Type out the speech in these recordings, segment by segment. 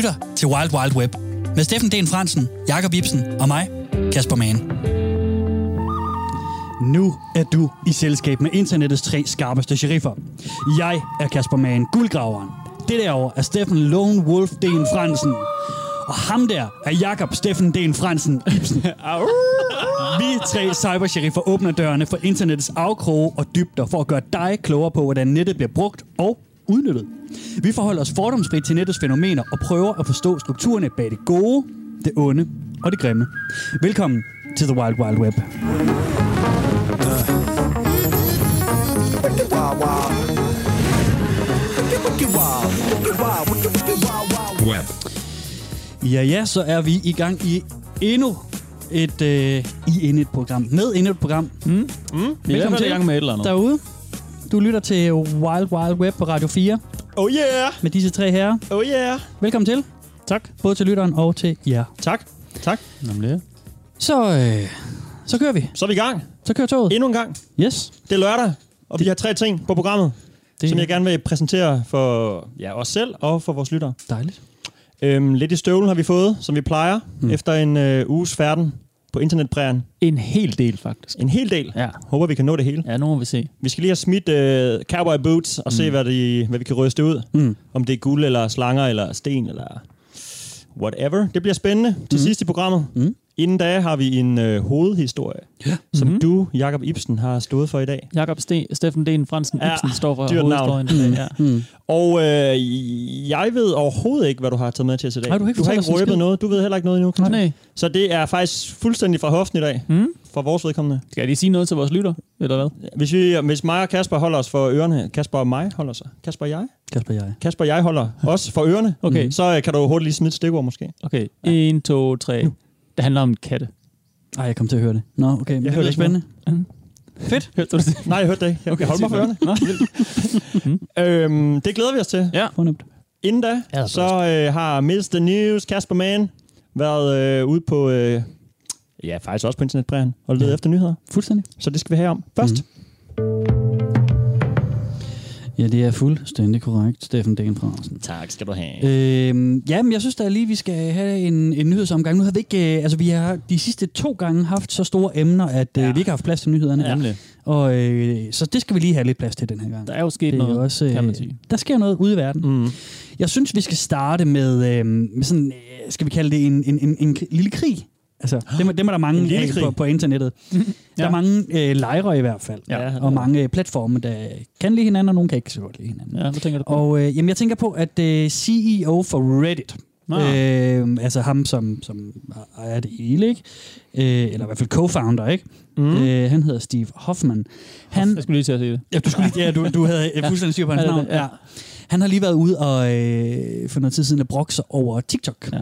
lytter til Wild Wild Web med Steffen Den Fransen, Jakob Ibsen og mig, Kasper Mann. Nu er du i selskab med internettets tre skarpeste sheriffer. Jeg er Kasper Mann, guldgraveren. Det derovre er Steffen Lone Wolf Den Fransen. Og ham der er Jakob Steffen Den Fransen Ibsen. Vi tre cybersheriffer åbner dørene for internettets afkroge og dybder for at gøre dig klogere på, hvordan nettet bliver brugt og udnyttet. Vi forholder os fordomsfrit til nettets fænomener og prøver at forstå strukturerne bag det gode, det onde og det grimme. Velkommen til The Wild Wild Web. Web. Ja, ja, så er vi i gang i endnu et, øh, i endnu et program. Med endnu et program. Mm. Mm. Vi er Velkommen i til gang med et eller andet. Derude. Du lytter til Wild Wild Web på Radio 4 Oh yeah! med disse tre herrer. Oh yeah! Velkommen til. Tak. Både til lytteren og til jer. Tak. Tak. Nemlig. Så, øh, så kører vi. Så er vi i gang. Så kører toget. Endnu en gang. Yes. Det er lørdag, og vi har tre ting på programmet, Det som jeg gerne vil præsentere for ja, os selv og for vores lyttere. dejligt. Øhm, lidt i støvlen har vi fået, som vi plejer, mm. efter en øh, uges færden på internetprægen. En hel del, faktisk. En hel del. Ja, Håber, vi kan nå det hele. ja nu må vi se. Vi skal lige have smidt øh, cowboy boots og mm. se, hvad, de, hvad vi kan ryste ud. Mm. Om det er guld, eller slanger, eller sten, eller whatever. Det bliver spændende til Mm. sidst i programmet. Mm. Inden da har vi en øh, hovedhistorie, Ja. som Mhm. du, Jakob Ibsen, har stået for i dag. Jakob Sten, Steffen Den Fransen Ja, Ibsen står for dyrt navn. hovedhistorien. Ja. Mm. Og øh, jeg ved overhovedet ikke, hvad du har taget med til os i dag. Har du ikke du har ikke en røbet noget. Du ved heller ikke noget endnu. Christian. Nej. Så det er faktisk fuldstændig fra hoften i dag, Mm? for vores vedkommende. Skal jeg lige sige noget til vores lytter, eller hvad? Hvis, vi, hvis mig og Kasper holder os for ørerne, Kasper og mig holder sig. Kasper og jeg? Kasper jeg. Kasper og jeg holder os for ørerne. Okay. Så øh, kan du hurtigt lige smide et stikord måske. Okay, 1, 2, 3. Det handler om katte. Ej, jeg kom til at høre det. Nå, okay. Men det hørte er ikke spændende. Mm. Fedt. Hørte du det? Nej, jeg hørte det ikke. Jeg okay, hold mig for ørerne. Øhm, det glæder vi os til. Ja. Fornemt. Inden da, Ja, så øh, har Mr. News, Kasper Mann, været øh, ude på, øh, ja faktisk også på internetprægen, og lede Ja. efter nyheder. Fuldstændig. Så det skal vi have om. Først, Ja, det er fuldstændig korrekt, Steffen Den Fransen. Tak skal du have. Øhm, ja, men jeg synes da lige, vi skal have en, en nyhedsomgang. Nu har vi ikke, øh, altså vi har de sidste to gange haft så store emner, at øh, Ja. vi ikke har haft plads til nyhederne. Ja. Nemlig. Og øh, så det skal vi lige have lidt plads til den her gang. Der er jo sket det er noget, også, øh, kan man sige. Der sker noget ude i verden. Mm. Jeg synes, vi skal starte med, øh, med sådan, øh, skal vi kalde det en, en, en, en lille krig. Altså, dem, er- dem er der mange af på, på internettet. Der er Ja. mange øh, lejre i hvert fald. Ja, og mange øh, platforme, der kan lide hinanden, og nogle kan ikke så godt lide hinanden. Ja, hvad tænker du på? Og øh, jamen, jeg tænker på, at øh, CEO for Reddit, Nå. øh, altså ham, som, som ejer det hele, ikke? Øh, eller i hvert fald co-founder, ikke? Mm. Øh, han hedder Steve Hoffman. Han, Jeg skulle lige til at sige det. ja, du, skulle lige, ja, du, du havde fuldstændig styr på hans Ja, navn. ja. Ja. Han har lige været ude og øh, for noget tid siden at brokke sig over TikTok. Ja.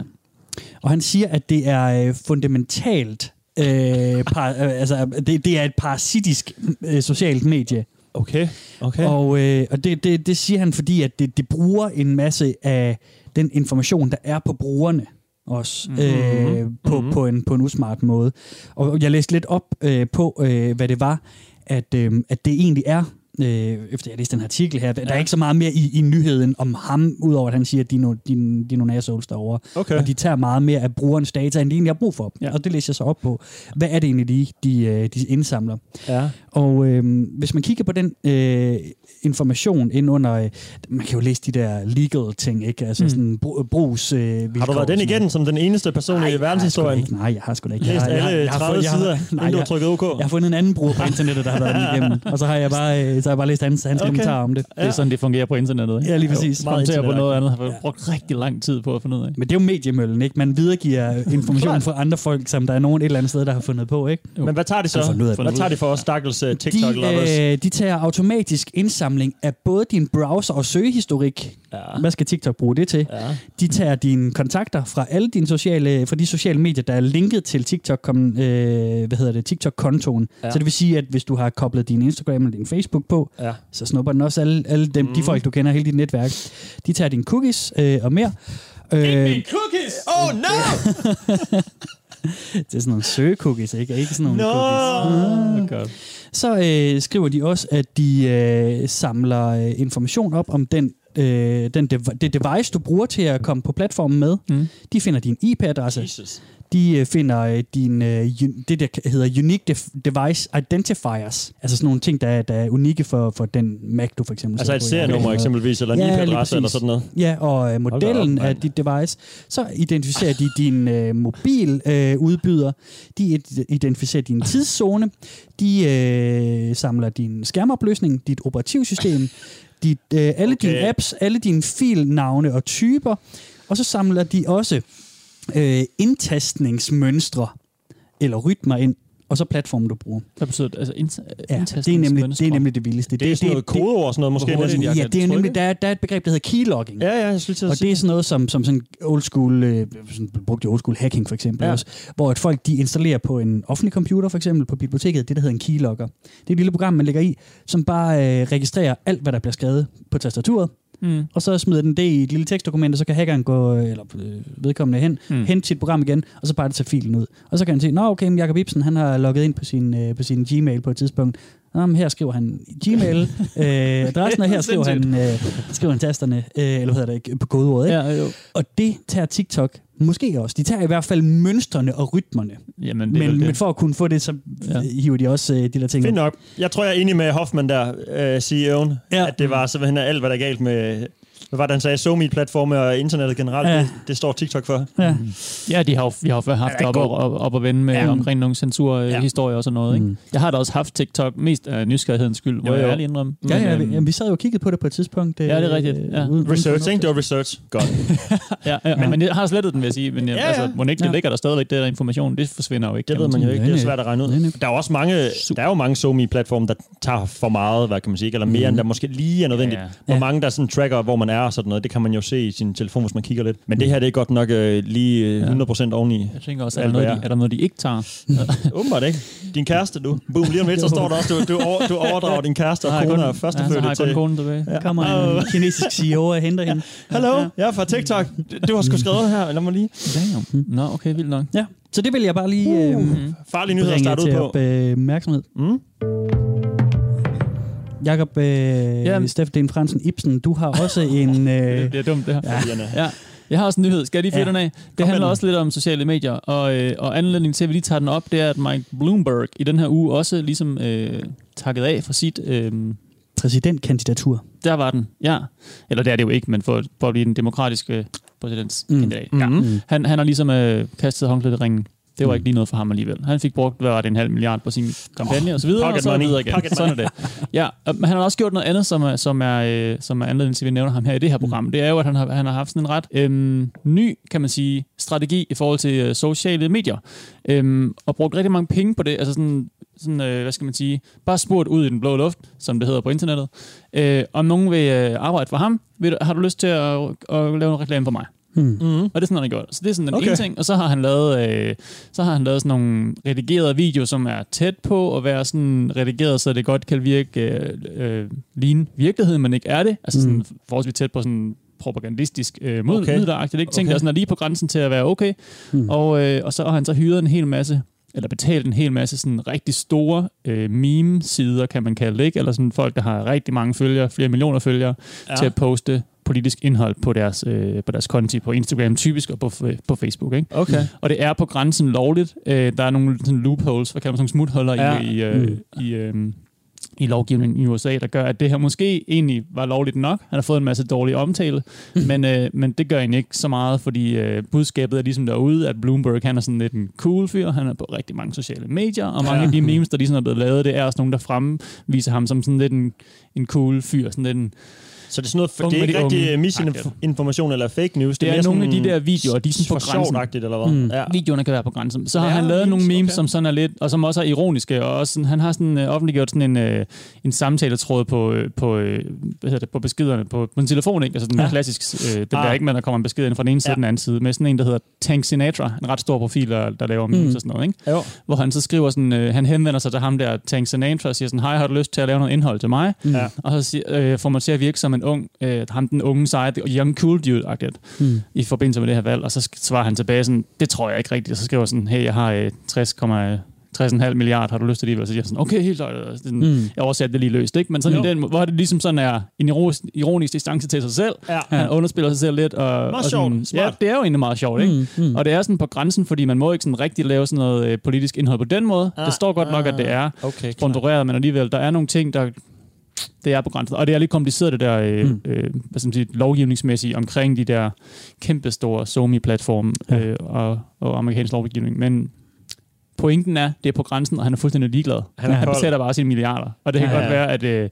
Og han siger, at det er øh, fundamentalt, øh, par, øh, altså det, det er et parasitisk øh, socialt medie. Okay, okay. Og, øh, og det, det, det siger han, fordi at det, det bruger en masse af den information, der er på brugerne også, mm-hmm. øh, på, Mhm. på, en, på en usmart måde. Og jeg læste lidt op øh, på, øh, hvad det var, at, øh, at det egentlig er, øh, efter jeg læste den artikel her, der, der er ikke så meget mere i, i nyheden om ham, udover at han siger, at de no, de, de er nogle assholes derovre. okay. Og de tager meget mere af brugernes data, end de egentlig har brug for. Ja. Ja. Og det læser jeg så op på. Hvad er det egentlig, de, de, øh, de indsamler? Ja. Og øh, hvis man kigger på den øh, information ind under, øh, man kan jo læse de der legal ting, ikke? Altså Mm. sådan br- brugs øh, Har du været den igennem som den eneste person i verdenshistorien? Nej, jeg har sgu da ikke. Læst Jeg har- jeg har- alle jeg har 30 fået- jeg har- sider, nej, inden du har trykket OK? Jeg har fundet en anden bruger på internettet, der har været den igennem. Og så har jeg bare, øh, har jeg bare læst hans, hans Okay. kommentar om det. Det er sådan, det fungerer på internettet. ikke? Ja, lige præcis. meget Kommentere på noget andet har Ja. brugt rigtig lang tid på at finde ud af. Men det er jo mediemøllen, ikke? Man videregiver information fra andre folk, som der er nogen et eller andet sted, der har fundet på, ikke? Men hvad tager de så? Ud. Hvad tager de for os, stakkels uh, TikTok-lovers? De, øh, de tager automatisk indsamling af både din browser og søgehistorik. Ja. Hvad skal TikTok bruge det til? Ja. De tager dine kontakter fra alle dine sociale, fra de sociale medier, der er linket til TikTok, kom, øh, hvad hedder det, TikTok-kontoen. Ja. Så det vil sige, at hvis du har koblet din Instagram eller din Facebook på, ja. så snupper den også alle, alle dem, mm. de folk, du kender, hele dit netværk. De tager dine cookies øh, og mere. Øh, cookies! Oh no! det er sådan nogle søge-cookies, ikke? Ikke sådan nogle Nå! cookies. Mm. Godt. Så øh, skriver de også, at de øh, samler øh, information op om den øh, den dev- det device, du bruger til at komme på platformen med. Mm. De finder din IP-adresse. Jesus. De øh, finder øh, din, øh, un- det, der hedder Unique Device Identifiers. Altså sådan nogle ting, der er, der er unikke for, for den Mac, du for eksempel Altså et sidder på. serienummer eksempelvis, eller en Ja, lige IP-adresse eller præcis. sådan noget. Ja, og øh, modellen op, af dit device. Så identificerer de din øh, mobiludbyder. Øh, udbyder. de id- identificerer din tidszone. De øh, samler din skærmopløsning, dit operativsystem, dit, øh, alle Okay. dine apps, alle dine filnavne og typer. Og så samler de også øh, indtastningsmønstre eller rytmer ind, og så platformen, du bruger. Hvad betyder det? Altså, ind, Ja, det er, nemlig, det er nemlig det vildeste. Det er sådan noget kodeord og sådan noget, måske. Hurtigt jeg ja, det er nemlig, der, er- der er et begreb, der hedder keylogging. Ja, ja, jeg skulle lige til at Og det er sådan noget som, som sådan old school, øh, sådan, brugt i old school hacking for eksempel Ja. også, hvor at folk de installerer på en offentlig computer for eksempel på biblioteket, det der hedder en keylogger. Det er et lille program, man lægger i, som bare øh, registrerer alt, hvad der bliver skrevet på tastaturet, Mm. og så smider den det i et lille tekstdokument, og så kan hackeren gå, øh, eller øh, vedkommende hen, Mm. hente sit program igen, og så bare tage filen ud. Og så kan han se, nå okay, men Jacob Ibsen, han har logget ind på sin, øh, på sin Gmail på et tidspunkt. Nå, men her skriver han Gmail, øh, adressen, og her skriver han, øh, skriver han tasterne, øh, eller hvad hedder det, ikke, på kodeordet. Ikke? Ja, jo. Og det tager TikTok måske også. De tager i hvert fald mønstrene og rytmerne. Jamen, det er Men, det. men for at kunne få det, så Ja. hiver de også øh, de der ting. Fint nok. Jeg tror, jeg er enig med Hoffman der, øh, CEO'en, Ja. at det var simpelthen alt, hvad der er galt med... Hvad var det, han sagde? SoMe-platforme og internettet generelt. Ja. Det, det står TikTok for. Ja. Ja, de har jo, vi har jo haft Er det op, god. op, op og vende med Ja. ja. omkring nogle censurhistorier Ja. ja. historier og sådan noget. Ikke? Mm. Jeg har da også haft TikTok, mest af nysgerrighedens skyld, må Jo, jeg jo. ærligt indrømme. Ja, ja, øhm, vi, jamen, vi sad jo og kiggede på det på et tidspunkt. øh, Ja, det er rigtigt. Ja. uden- Research, ikke? Det var research. Godt. ja, ja, Ja. men jeg har slettet den, vil jeg sige. Men ja, Ja, ja. altså, må ikke det Ja. ligger der stadigvæk, det der information, det forsvinder jo ikke. Det ved man jo ikke. Det er svært at regne ud. Der er jo også mange, der er jo mange SoMe-platforme, der tager for meget, hvad kan man sige, eller mere, Mhm. end der måske lige er nødvendigt. Ja. Hvor Ja. mange der sådan tracker, hvor man er og sådan noget, det kan man jo se i sin telefon, hvis man kigger lidt. Men det her, det er godt nok øh, lige øh, 100% oveni. Jeg tænker også, er der, noget, de, er der noget, de ikke tager? Åbenbart ikke. Din kæreste, du. Boom, lige om lidt, så står der også, du, du, over, du overdrager din kæreste og kone og Ja, førstefødte kun til... konen tilbage. Der kommer en kinesisk CEO og henter hende. Hallo, jeg er fra TikTok. Du har sgu skrevet her. Lad mig lige. Damn. Nå, okay, vildt nok. Ja, så det vil jeg bare lige øh, Mm. Farlige nyheder at starte ud til på. øh, opmærksomhed. Mm? Jakob øh, Jamen. Steffen Fransen Ibsen, du har også en... Det Øh, bliver dumt, det her. ja. Ja, jeg har også en nyhed. Skal jeg lige fyre Ja. den af? Det med handler også lidt om sociale medier, og, øh, og anledningen til, at vi lige tager den op, det er, at Mike Bloomberg i den her uge også ligesom øh, takket af for sit... Øh, præsidentkandidatur. der var den, ja. Eller det er det jo ikke, men for, for at blive den demokratiske præsidentskandidat. Mm. Ja. Mhm. Han, han har ligesom øh, kastet håndklædet i ringen. Det var Mm. ikke lige noget for ham alligevel. Han fik brugt, hvad var det, en halv milliard på sin kampagne oh, og så videre, og så money. videre igen. Pocket Sådan er det. Ja, men han har også gjort noget andet, som er, som er, øh, som er anledning til, at vi nævner ham her i det her program. Mm. Det er jo, at han har, han har haft sådan en ret øhm, ny, kan man sige, strategi i forhold til øh, sociale medier. Øhm, og brugt rigtig mange penge på det. Altså sådan, sådan øh, hvad skal man sige, bare spurgt ud i den blå luft, som det hedder på internettet. Øh, om nogen vil øh, arbejde for ham, vil, du- har du lyst til at, at lave en reklame for mig? Hmm. Mm. Og det er sådan, han har gjort. Så det er sådan den Okay. ene ting. Og så har han lavet, øh, så har han lavet sådan nogle redigerede videoer, som er tæt på at være sådan redigeret, så det godt kan virke øh, øh, ligne virkeligheden, men ikke er det. Altså sådan Mm. forholdsvis tæt på sådan propagandistisk øh, mod, Okay. midleragtigt. Ikke? Ting, Okay. der sådan er lige på grænsen til at være okay. Hmm. Og, øh, og så har han så hyret en hel masse eller betalt en hel masse sådan rigtig store øh, meme-sider, kan man kalde det, ikke? Eller sådan folk, der har rigtig mange følgere, flere millioner følgere, ja. til at poste politisk indhold på deres, øh, på deres konti på Instagram, typisk, og på, på Facebook. Ikke? Okay. Og det er på grænsen lovligt. Øh, der er nogle sådan loopholes, hvad kalder man sådan smuthuller Ja. i, i, øh, Mm. i, øh, i lovgivningen i USA, der gør, at det her måske egentlig var lovligt nok. Han har fået en masse dårlig omtale, men, øh, men det gør egentlig ikke så meget, fordi øh, budskabet er ligesom derude, at Bloomberg han er sådan lidt en cool fyr. Han er på rigtig mange sociale medier, og mange ja. af de memes, der ligesom er blevet lavet, det er også nogen, der fremviser ham som sådan lidt en, en cool fyr. Sådan lidt en, Så det er sådan noget, for, Unge det er med ikke de rigtig øh, misinformation eller fake news. Det er mere nogle af de der videoer, de er sådan på for grænsen. eller hvad? Mm. Ja. Videoerne kan være på grænsen. Så har Ja, han lavet memes, nogle memes, okay. som sådan er lidt, og som også er ironiske, og også sådan, han har sådan øh, offentliggjort sådan en, øh, en samtaletråd på, øh, på, øh, hvad hedder det, på beskederne på, på en telefon, ikke? Altså den Ja. ja. klassisk, øh, det Ah. der ikke med, der kommer en besked ind fra den ene side Ja. den anden side, med sådan en, der hedder Tank Sinatra, en ret stor profil, der, der laver memes Mm. og sådan noget, ikke? Jo. Hvor han så skriver sådan, øh, han henvender sig til ham der, Tank Sinatra, og siger sådan, hej, har du lyst til at lave noget indhold til mig? Mm. Ja. Og så siger, øh, får man til at virke som en ung, øh, ham den unge seje, young cool dude-agtigt Hmm. i forbindelse med det her valg, og så svarer han tilbage sådan, det tror jeg ikke rigtigt, og så skriver sådan, hey, jeg har øh, 60,3 60,5 milliarder, har du lyst til det? Og så siger jeg sådan, okay, helt. Og sådan, Mm. mm. Jeg oversatte det lige løst, ikke? Men sådan Jo. i den, hvor det ligesom sådan er en ironisk, ironisk distance til sig selv. Ja. Han underspiller sig selv lidt. Og, og sjovt. sådan, Smart. Ja, det er jo egentlig meget sjovt, ikke? Mm, mm. Og det er sådan på grænsen, fordi man må ikke sådan rigtig lave sådan noget øh, politisk indhold på den måde. Ah, det står godt nok, ah, at det er Okay, sponsoreret, men alligevel, der er nogle ting, der det er på grænsen. Og det er lidt kompliceret, det der øh, Mm. øh, hvad skal man sige, lovgivningsmæssigt omkring de der kæmpe store Somi-platform Ja. øh, og, og amerikansk lovgivning. Men pointen er, det er på grænsen, og han er fuldstændig ligeglad. Han er han besætter bare sine milliarder. Og det kan Ja, ja, godt ja. være, at, øh,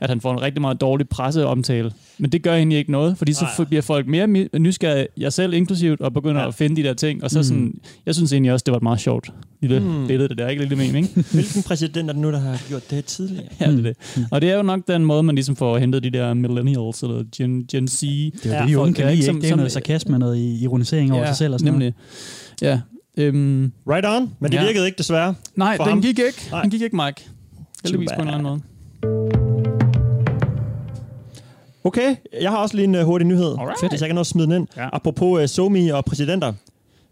at han får en rigtig meget dårlig presseomtale. Men det gør egentlig ikke noget, fordi så Nej. bliver folk mere nysgerrige, jeg selv inklusivt, og begynder Ja. ja. at finde de der ting. Og så Mm. sådan, jeg synes egentlig også, det var et meget sjovt lille Mm. mm. billede, det der. Ikke lidt mening, ikke? Hvilken præsident er det nu, der har gjort det tidligere? Ja, det er det. Og det er jo nok den måde, man ligesom får hentet de der millennials, eller Gen, Gen Z. Det er jo Ja, det, de unge kan er lide, ikke Det er noget sarkasme, noget ironisering over sig selv og sådan nemlig. Ja. Øhm, Right on, men det Ja. virkede ikke desværre. nej, den ham? gik ikke. Nej. Den gik ikke, Mike. Heldigvis på en anden måde. Okay, jeg har også lige en uh, hurtig nyhed. Alright. Hvis jeg kan at smide den ind. Ja. Apropos uh, Somi og præsidenter,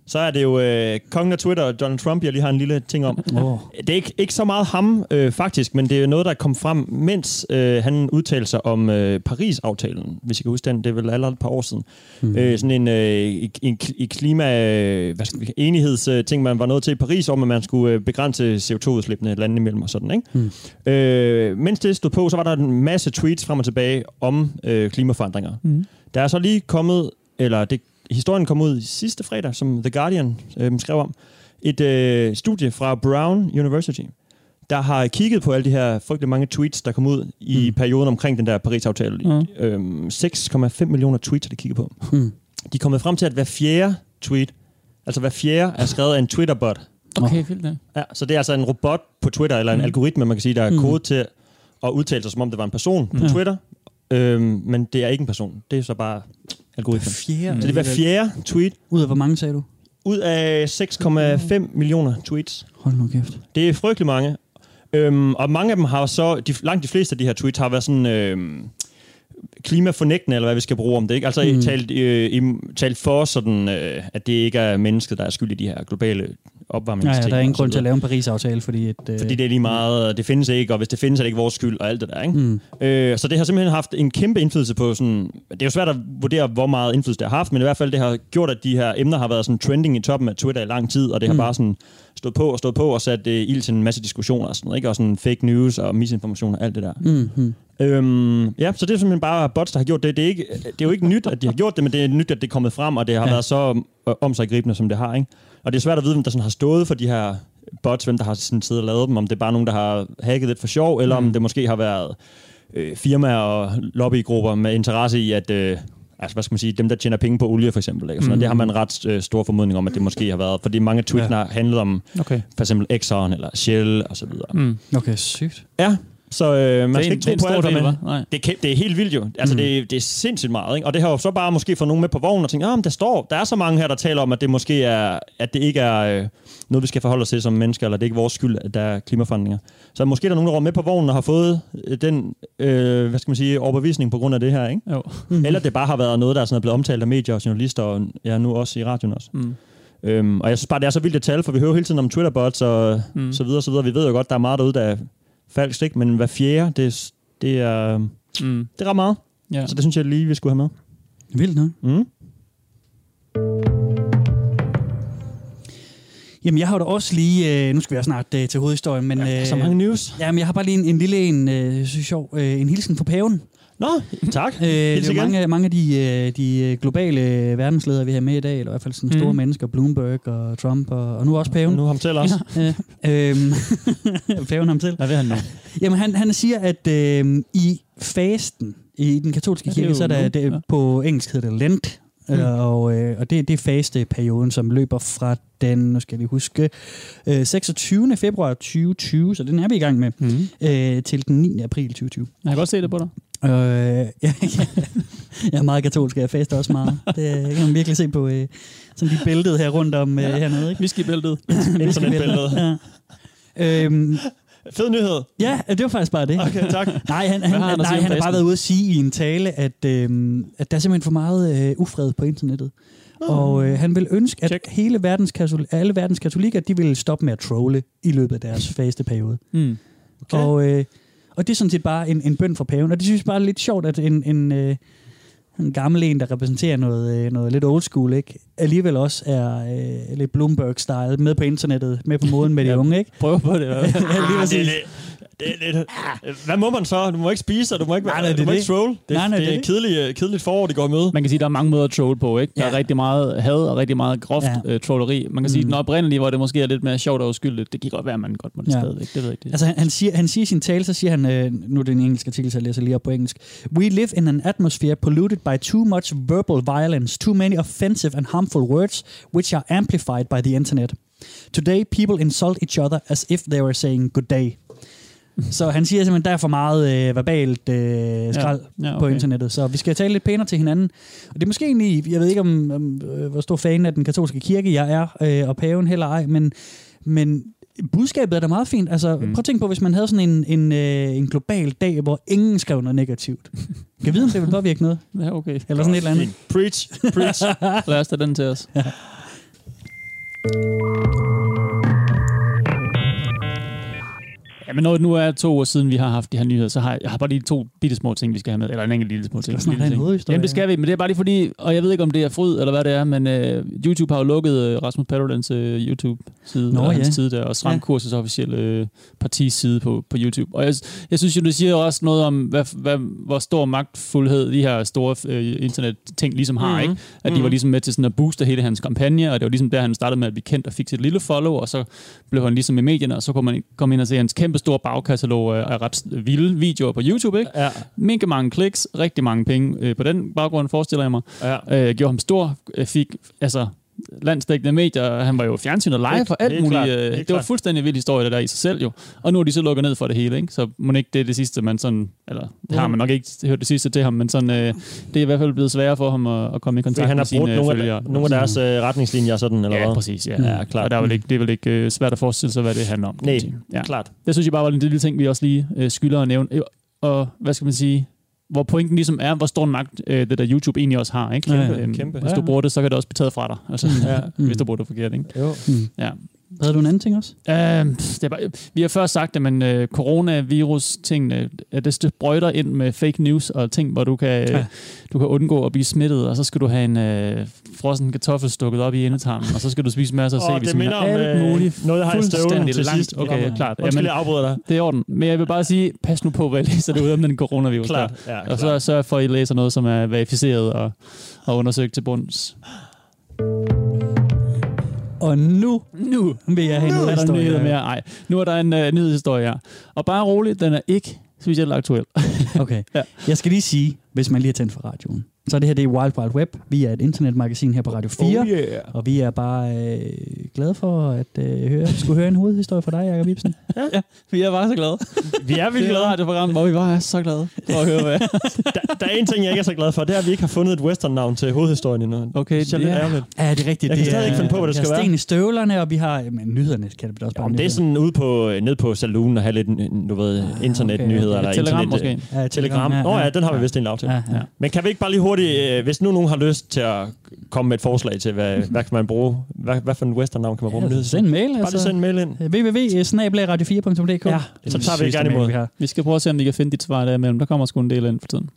så er det jo uh, kongen af Twitter, Donald Trump, jeg lige har en lille ting om. Åh. Det er ikke, ikke så meget ham, øh, faktisk, men det er noget, der kom frem, mens øh, han udtalte sig om øh, Paris-aftalen, hvis I kan huske den. Det er vel allerede et par år siden. Mm. Øh, sådan en, øh, en, en klima, øh, hvad skal vi, enighedsting, man var nået til i Paris, om at man skulle øh, begrænse CO2-udslippene landene imellem og sådan, ikke? Mm. Øh, mens det stod på, så var der en masse tweets frem og tilbage om øh, klimaforandringer. Mm. Der er så lige kommet, eller det, historien kom ud sidste fredag, som The Guardian øh, skrev om, et øh, studie fra Brown University, der har kigget på alle de her frygtelig mange tweets, der kom ud i Mm. perioden omkring den der Paris-aftale. Mm. Øhm, 6,5 millioner tweets har de kigget på. Mm. De er kommet frem til, at hver fjerde tweet, altså hver fjerde, er skrevet af en Twitter-bot. Okay, vildt det. Ja, så det er altså en robot på Twitter, eller en Mm. algoritme, man kan sige, der er Mm. kodet til at udtale sig, som om det var en person på Ja. Twitter. Øhm, men det er ikke en person. Det er så bare algoritmen. Fjerde. Så det er hver fjerde tweet Ud af hvor mange, sagde du? ud af 6,5 millioner tweets. Hold nu kæft. Det er frygtelig mange. Øhm, og mange af dem har så, de, langt de fleste af de her tweets har været sådan øhm, klimafornægtende, eller hvad vi skal bruge om det. Ikke? Altså Mm. mm. talt, øh, i, talt for sådan, øh, at det ikke er mennesket, der er skyld i de her globale Opvarmningsting. ja, der er ingen grund til at lave en Paris-aftale, fordi... Et, øh, Fordi det er lige meget, det findes ikke, og hvis det findes, er det ikke vores skyld, og alt det der. Ikke? Mm. Øh, så det har simpelthen haft en kæmpe indflydelse på sådan... Det er jo svært at vurdere, hvor meget indflydelse det har haft, men i hvert fald det har gjort, at de her emner har været sådan trending i toppen af Twitter i lang tid, og det har Mm. bare sådan stået på og stået på og sat øh, ild til en masse diskussioner og sådan noget, ikke? Og sådan fake news og misinformation og alt det der. Mm, mm. Øhm, ja, så det er simpelthen bare bots, der har gjort det. Det er, ikke, det er jo ikke nyt, at de har gjort det, men det er nyt, at det er kommet frem, og det har Ja. ja. været så øh, omsaggribende, som det har. Ikke? Og det er svært at vide, hvem der sådan har stået for de her bots, hvem der har sådan siddet og lavet dem, om det er bare nogen, der har hacket lidt for sjov, eller Mm. om det måske har været øh, firmaer og lobbygrupper med interesse i, at øh, altså, hvad skal man sige, dem, der tjener penge på olie for eksempel. Ikke? Sådan, Mm. Det har man ret øh, stor formodning om, at det måske har været, fordi mange Ja. ja. har handlet om Okay. for eksempel Exxon eller Shell og så videre. Mm. Okay, sygt. Ja, så øh, man skal ikke tro på alt, del, man, det, er, det er helt vildt jo. Altså, Mm. det, er- det er sindssygt meget. Ikke? Og det har jo så bare måske fået nogen med på vognen og tænkt, ah, der står, der er så mange her, der taler om, at det måske er, at det ikke er øh, noget, vi skal forholde os til som mennesker, eller det er ikke vores skyld, at der er klimaforandringer. Så måske er der nogen, der med på vognen og har fået øh, den, øh, hvad skal man sige, overbevisning på grund af det her, ikke? Jo. Mm. Eller det bare har været noget, der er sådan er blevet omtalt af medier og journalister, og ja, nu også i radioen også. Mm. Øhm, og jeg synes bare, det er så vildt et tal, for vi hører hele tiden om Twitter-bots og Mm. så videre, så videre. Vi ved jo godt, der er meget derude, der er falsk, ikke? Men hver fjerde, det, er- det er, Mm. det er ret meget. Ja. Så det synes jeg lige, vi skulle have Vildt nok. med. Mm. Jamen, jeg har da også lige... Øh, nu skal vi også snart øh, til hovedhistorien, men... Øh, Så mange news. Jamen, jeg har bare lige en, en lille en, øh, synes sjov, øh, en hilsen fra paven. Nå, tak. Øh, det er mange, mange af de, øh, de øh, globale verdensledere, vi har med i dag, eller i hvert fald sådan store Mm. mennesker, Bloomberg og Trump, og, og nu også paven. Nu ham selv også. Ja, øh, paven ham selv. Hvad vil han nu? Jamen, han, han siger, at øh, i fasten, i den katolske Ja, kirke, så er der, det, Ja. på engelsk hedder det Lent, Mm. og, øh, og det, det er fasteperioden, som løber fra den, nu skal lige huske, øh, 26. februar 2020, så den er vi i gang med, Mm. øh, til den 9. april 2020. Jeg kan godt se det på dig. Øh, ja, ja, jeg er meget katolsk, og jeg faster også meget. Det kan man virkelig se på øh, sådan de bæltet her rundt om øh, Ja. hernede. Ikke? Whiskybæltet. Internetbilledet. Ja. Øhm, Fed nyhed. ja, det var faktisk bare det. Okay, tak. Nej, han, han, han nej, han har bare været ude at sige i en tale, at, øhm, at der er simpelthen for meget øh, ufred på internettet. Og øh, han vil ønske, at Check. hele verdens katol- alle verdens katolikker, de ville stoppe med at trolle i løbet af deres faste periode. Mm. Okay. Og, øh, og det er sådan set bare en, en bøn for paven. Og det synes jeg bare er lidt sjovt, at en, en, øh, en gammel en, der repræsenterer noget, øh, noget lidt old school, ikke? alligevel også er øh, lidt Bloomberg-style, med på internettet, med på moden med de Ja. unge. Ikke? Prøv på det. ja, lige Ah, det, er lidt, det er lidt... Hvad må man så? Du må ikke spise, og du må ikke, Nej, nej, det du er må det. ikke troll. Det, Nej, nej, det det er er et kedeligt, kedeligt forår, de går møde. Man kan sige, at der er mange måder at troll på. Ikke? Der er Ja. rigtig meget had og rigtig meget groft Ja. uh, trolleri. Man kan sige, at Mm. den oprindelige, hvor det måske er lidt mere sjovt og uskyldigt, det kan godt være, at man godt må det Ja. stadigvæk. Det ved jeg ikke. Det. Altså, han, han, siger, han siger i sin tale, så siger han, øh, nu er det en engelsk artikel, så jeg læser lige op på engelsk. We live in an atmosphere polluted by too much verbal violence, too many offensive and harmful words, which are amplified by the internet. Today, people insult each other as if they were saying good day. Så han siger simpelthen, der er for meget øh, verbalt øh, skrald ja, ja, okay. på internettet, så vi skal tale lidt pænere til hinanden. Og det er måske egentlig, jeg ved ikke, om, om øh, hvor stor fan af den katolske kirke jeg er, øh, og paven heller ej, men, men budskabet er da meget fint. Altså, mm. Prøv at tænke på, hvis man havde sådan en, en, øh, en global dag, hvor ingen skrev noget negativt. Kan vide, om det vil påvirke noget? Ja, okay. Eller sådan et eller andet. Preach, preach. Lad os tage den til os. Ja, men når det nu er to år siden, vi har haft de her nyheder, så har jeg, jeg har bare lige to bitte små ting, vi skal have med. Eller en enkelt lille små ting. Skal Lille en ting. hovedhistorie? Jamen det skal vi, men det er bare lige fordi, og jeg ved ikke, om det er fryd, eller hvad det er, men øh, YouTube har jo lukket øh, Rasmus Paludans øh, YouTube-side, Nå, eller hans ja. side der, og Stram Kurses officielle øh, partiside på, på YouTube. Og jeg, jeg synes jo, det siger også noget om, hvad, hvad, hvor stor magtfuldhed de her store øh, internet-ting ligesom har, Mhm. ikke? At de var ligesom med til sådan at booste hele hans kampagne, og det var ligesom der, han startede med at blive kendt og fik sit lille follow, og så blev han ligesom i medierne, og så kunne man komme ind og se hans kæmpe store bagkatalog af, af ret vilde videoer på YouTube, ikke? Ja, Mega mange kliks, rigtig mange penge øh, på den baggrund, forestiller jeg mig. ja. Øh, gjorde ham stor, øh, fik altså landsdækkende medier, han var jo fjernsynet live for alt muligt. klart, Øh, det var klart. fuldstændig vild historie, det der i sig selv jo. Og nu er de så lukket ned for det hele, ikke? Så må ikke det er det sidste, man sådan, eller det har Mhm. man nok ikke hørt det sidste til ham, men sådan, øh, det er i hvert fald blevet sværere for ham at, at komme i kontakt han med har sine brugt nogle følgere. af, nogle af deres øh, retningslinjer sådan, eller Ja, hvad? præcis. Ja, Ja, klart. Og der er vel ikke, det er vel ikke øh, svært at forestille sig, hvad det handler om. Nej, ja. Klart. Det synes jeg bare var en lille ting, vi også lige øh, skylder at nævne. Øh, Og hvad skal man sige? Hvor pointen ligesom er, hvor stor en magt øh, det der YouTube egentlig også har. Ikke? Ja, ja, Øhm, kæmpe. Hvis Ja. du bruger det, så kan det også blive taget fra dig. Altså, ja, Mm. Hvis du bruger det forkert. Ikke? Jo. Mm. Ja. Havde du en anden ting også? Øh, det er bare, vi har først sagt, at man, øh, coronavirus-tingene, at det sprøjter ind med fake news og ting, hvor du kan, øh, Ja. du kan undgå at blive smittet, og så skal du have en øh, frossen kartoffel stukket op i endetarmen, og så skal du spise masser af Åh, C, det minder om alt øh, muligt. noget, jeg har i støvlen fuldstændig til langt. sidst. i Okay, programmet. klart. Undskyld, Jamen, jeg afbryder dig. det er i orden. Men jeg vil bare sige, pas nu på, hvad jeg læser derude om den coronavirus. Klart. Der. Ja, Og klart. så sørg for, at I læser noget, som er verificeret og, og undersøgt til bunds. Og nu Nu vil jeg have en er der nyheder mere. Ej, nu er der en uh, nyhedshistorie her. Og bare roligt, den er ikke specielt aktuel. Okay. Ja. Jeg skal lige sige, hvis man lige har tændt for radioen, så det her det er Wild Wild Web. Vi er et internetmagasin her på Radio 4. Oh, yeah. Og vi er bare øh, glade for at øh, høre, skulle høre en hovedhistorie fra dig, Jacob Ibsen. ja, vi er bare så glade. Vi er Det er virkelig et glade. radioprogram, hvor vi bare er så glade for at høre, hvad Der, der er en ting, jeg ikke er så glad for, det er, at vi ikke har fundet et western-navn til hovedhistorien endnu. Okay, det er lidt ja. ærgerligt. Ja, det er rigtigt. Jeg kan det stadig er, ikke finde på, hvad det vi har skal være. sten i støvlerne, og vi har jamen, nyhederne, kan det også bare Om det er sådan ude på, ned på saloon og have lidt, du ved, internetnyheder. okay. eller Telegram internet, måske. Ja, Telegram. Nå ja, den har vi vist en lav til. Ja, ja. Men kan vi ikke bare lige hurtigt, øh, hvis nu nogen har lyst til at komme med et forslag til, hvad, hvad kan man bruge, hvad, hvad for en western-navn kan man bruge? Ja, nyheder? send en mail, Bare altså. send en mail ind. www.radio4.dk Ja, så tager vi gerne imod. Vi skal prøve at se, om vi kan finde dit svar derimellem. Der kommer sgu en del ind for tiden.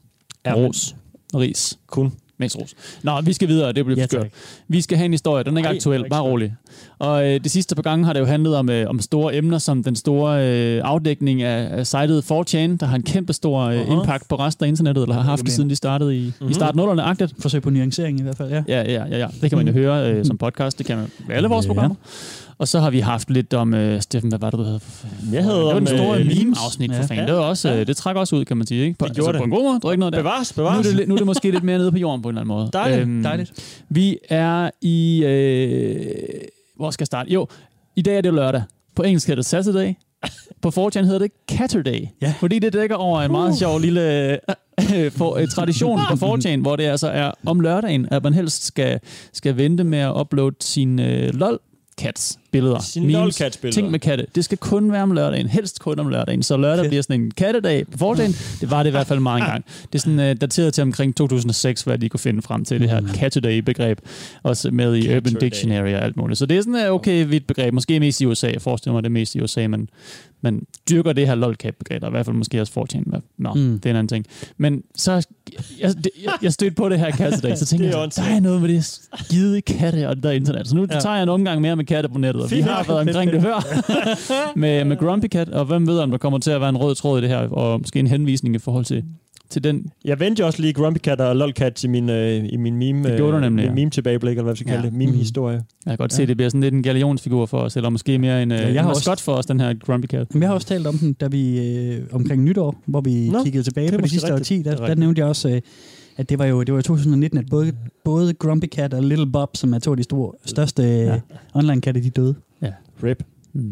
Ja, Ros. Ris. Kun. Mest ros. Nå, vi skal videre. Det bliver Ja, skørt. Vi skal have en historie. Den er ikke Ej, aktuel. Bare rolig. Og øh, de sidste par gange har det jo handlet om, øh, om store emner, som den store øh, afdækning af, af sitet 4chan, der har en kæmpe stor øh, impact på resten af internettet, eller har haft det, siden de startede i, mm-hmm. i starten af 0'erne. agtigt. Forsøg på nuancering i hvert fald, ja. Ja, ja, ja, ja. Det kan man jo høre øh, som podcast. Det kan man med alle vores Ja. programmer. Og så har vi haft lidt om, øh, Steffen, hvad var det, du havde? Jeg havde det var den store øh, meme-afsnit for Ja. fanden. Det, var også, øh, det trækker også ud, kan man sige. Ikke? På, Det altså, det. på en god måde. Der er ikke noget der. Bevares, Nu er, bevares. det, nu er det måske lidt mere nede på jorden på en eller anden måde. Dejligt, Dejligt. Vi er i... Øh, hvor skal jeg starte? Jo, i dag er det lørdag. På engelsk hedder det Saturday. På 4chan hedder det Catterday. Ja. Fordi det dækker over en meget sjov lille øh, for, øh, tradition på 4chan, hvor det altså er om lørdagen, at man helst skal, skal vente med at uploade sine øh, lol cats. Billeder. Sine memes, lolcats-billeder. ting med katte. Det skal kun være om lørdagen, helst kun om lørdagen. Så lørdag bliver sådan en kattedag på fordagen. Det var det i hvert fald meget engang. Det er sådan uh, dateret til omkring 2006, hvad de kunne finde frem til det her kattedag-begreb. Også med i Urban. Dictionary og alt muligt. Så det er sådan et okay vidt begreb. Måske mest i USA. Jeg forestiller mig det er mest i USA, men man dyrker det her lolcat-begreb, og i hvert fald måske også fortjen. Nå, Mm. mm. det er en anden ting. Men så, jeg, jeg, jeg stødte på det her kattedag, så tænkte jeg, der er noget med det skide katte og det der internet. Så nu ja. tager jeg en omgang mere med katte på nettet, og vi Fint har nok. været omkring det før med, med Grumpy Cat, og hvem ved, om der kommer til at være en rød tråd i det her, og måske en henvisning i forhold til, til den. Jeg vendte også lige Grumpy Cat og Lolcat til min, øh, i min meme, Det gjorde du nemlig, min ja. meme tilbageblik, eller hvad vi skal kalde Ja. det. Meme-historie. Jeg kan godt se, at det bliver sådan lidt en galionsfigur for os, eller måske mere en, Ja, ja, jeg en har maskot for os, den her Grumpy Cat. Men jeg har også talt om den, da vi øh, omkring nytår, hvor vi Nå, kiggede tilbage på måske sidste rigtigt. årti. Der, er der nævnte jeg også, øh, at det var jo det var i 2019, at både, både Grumpy Cat og Little Bob, som er to af de store, største Ja. ja. online-katte, de døde. Rip.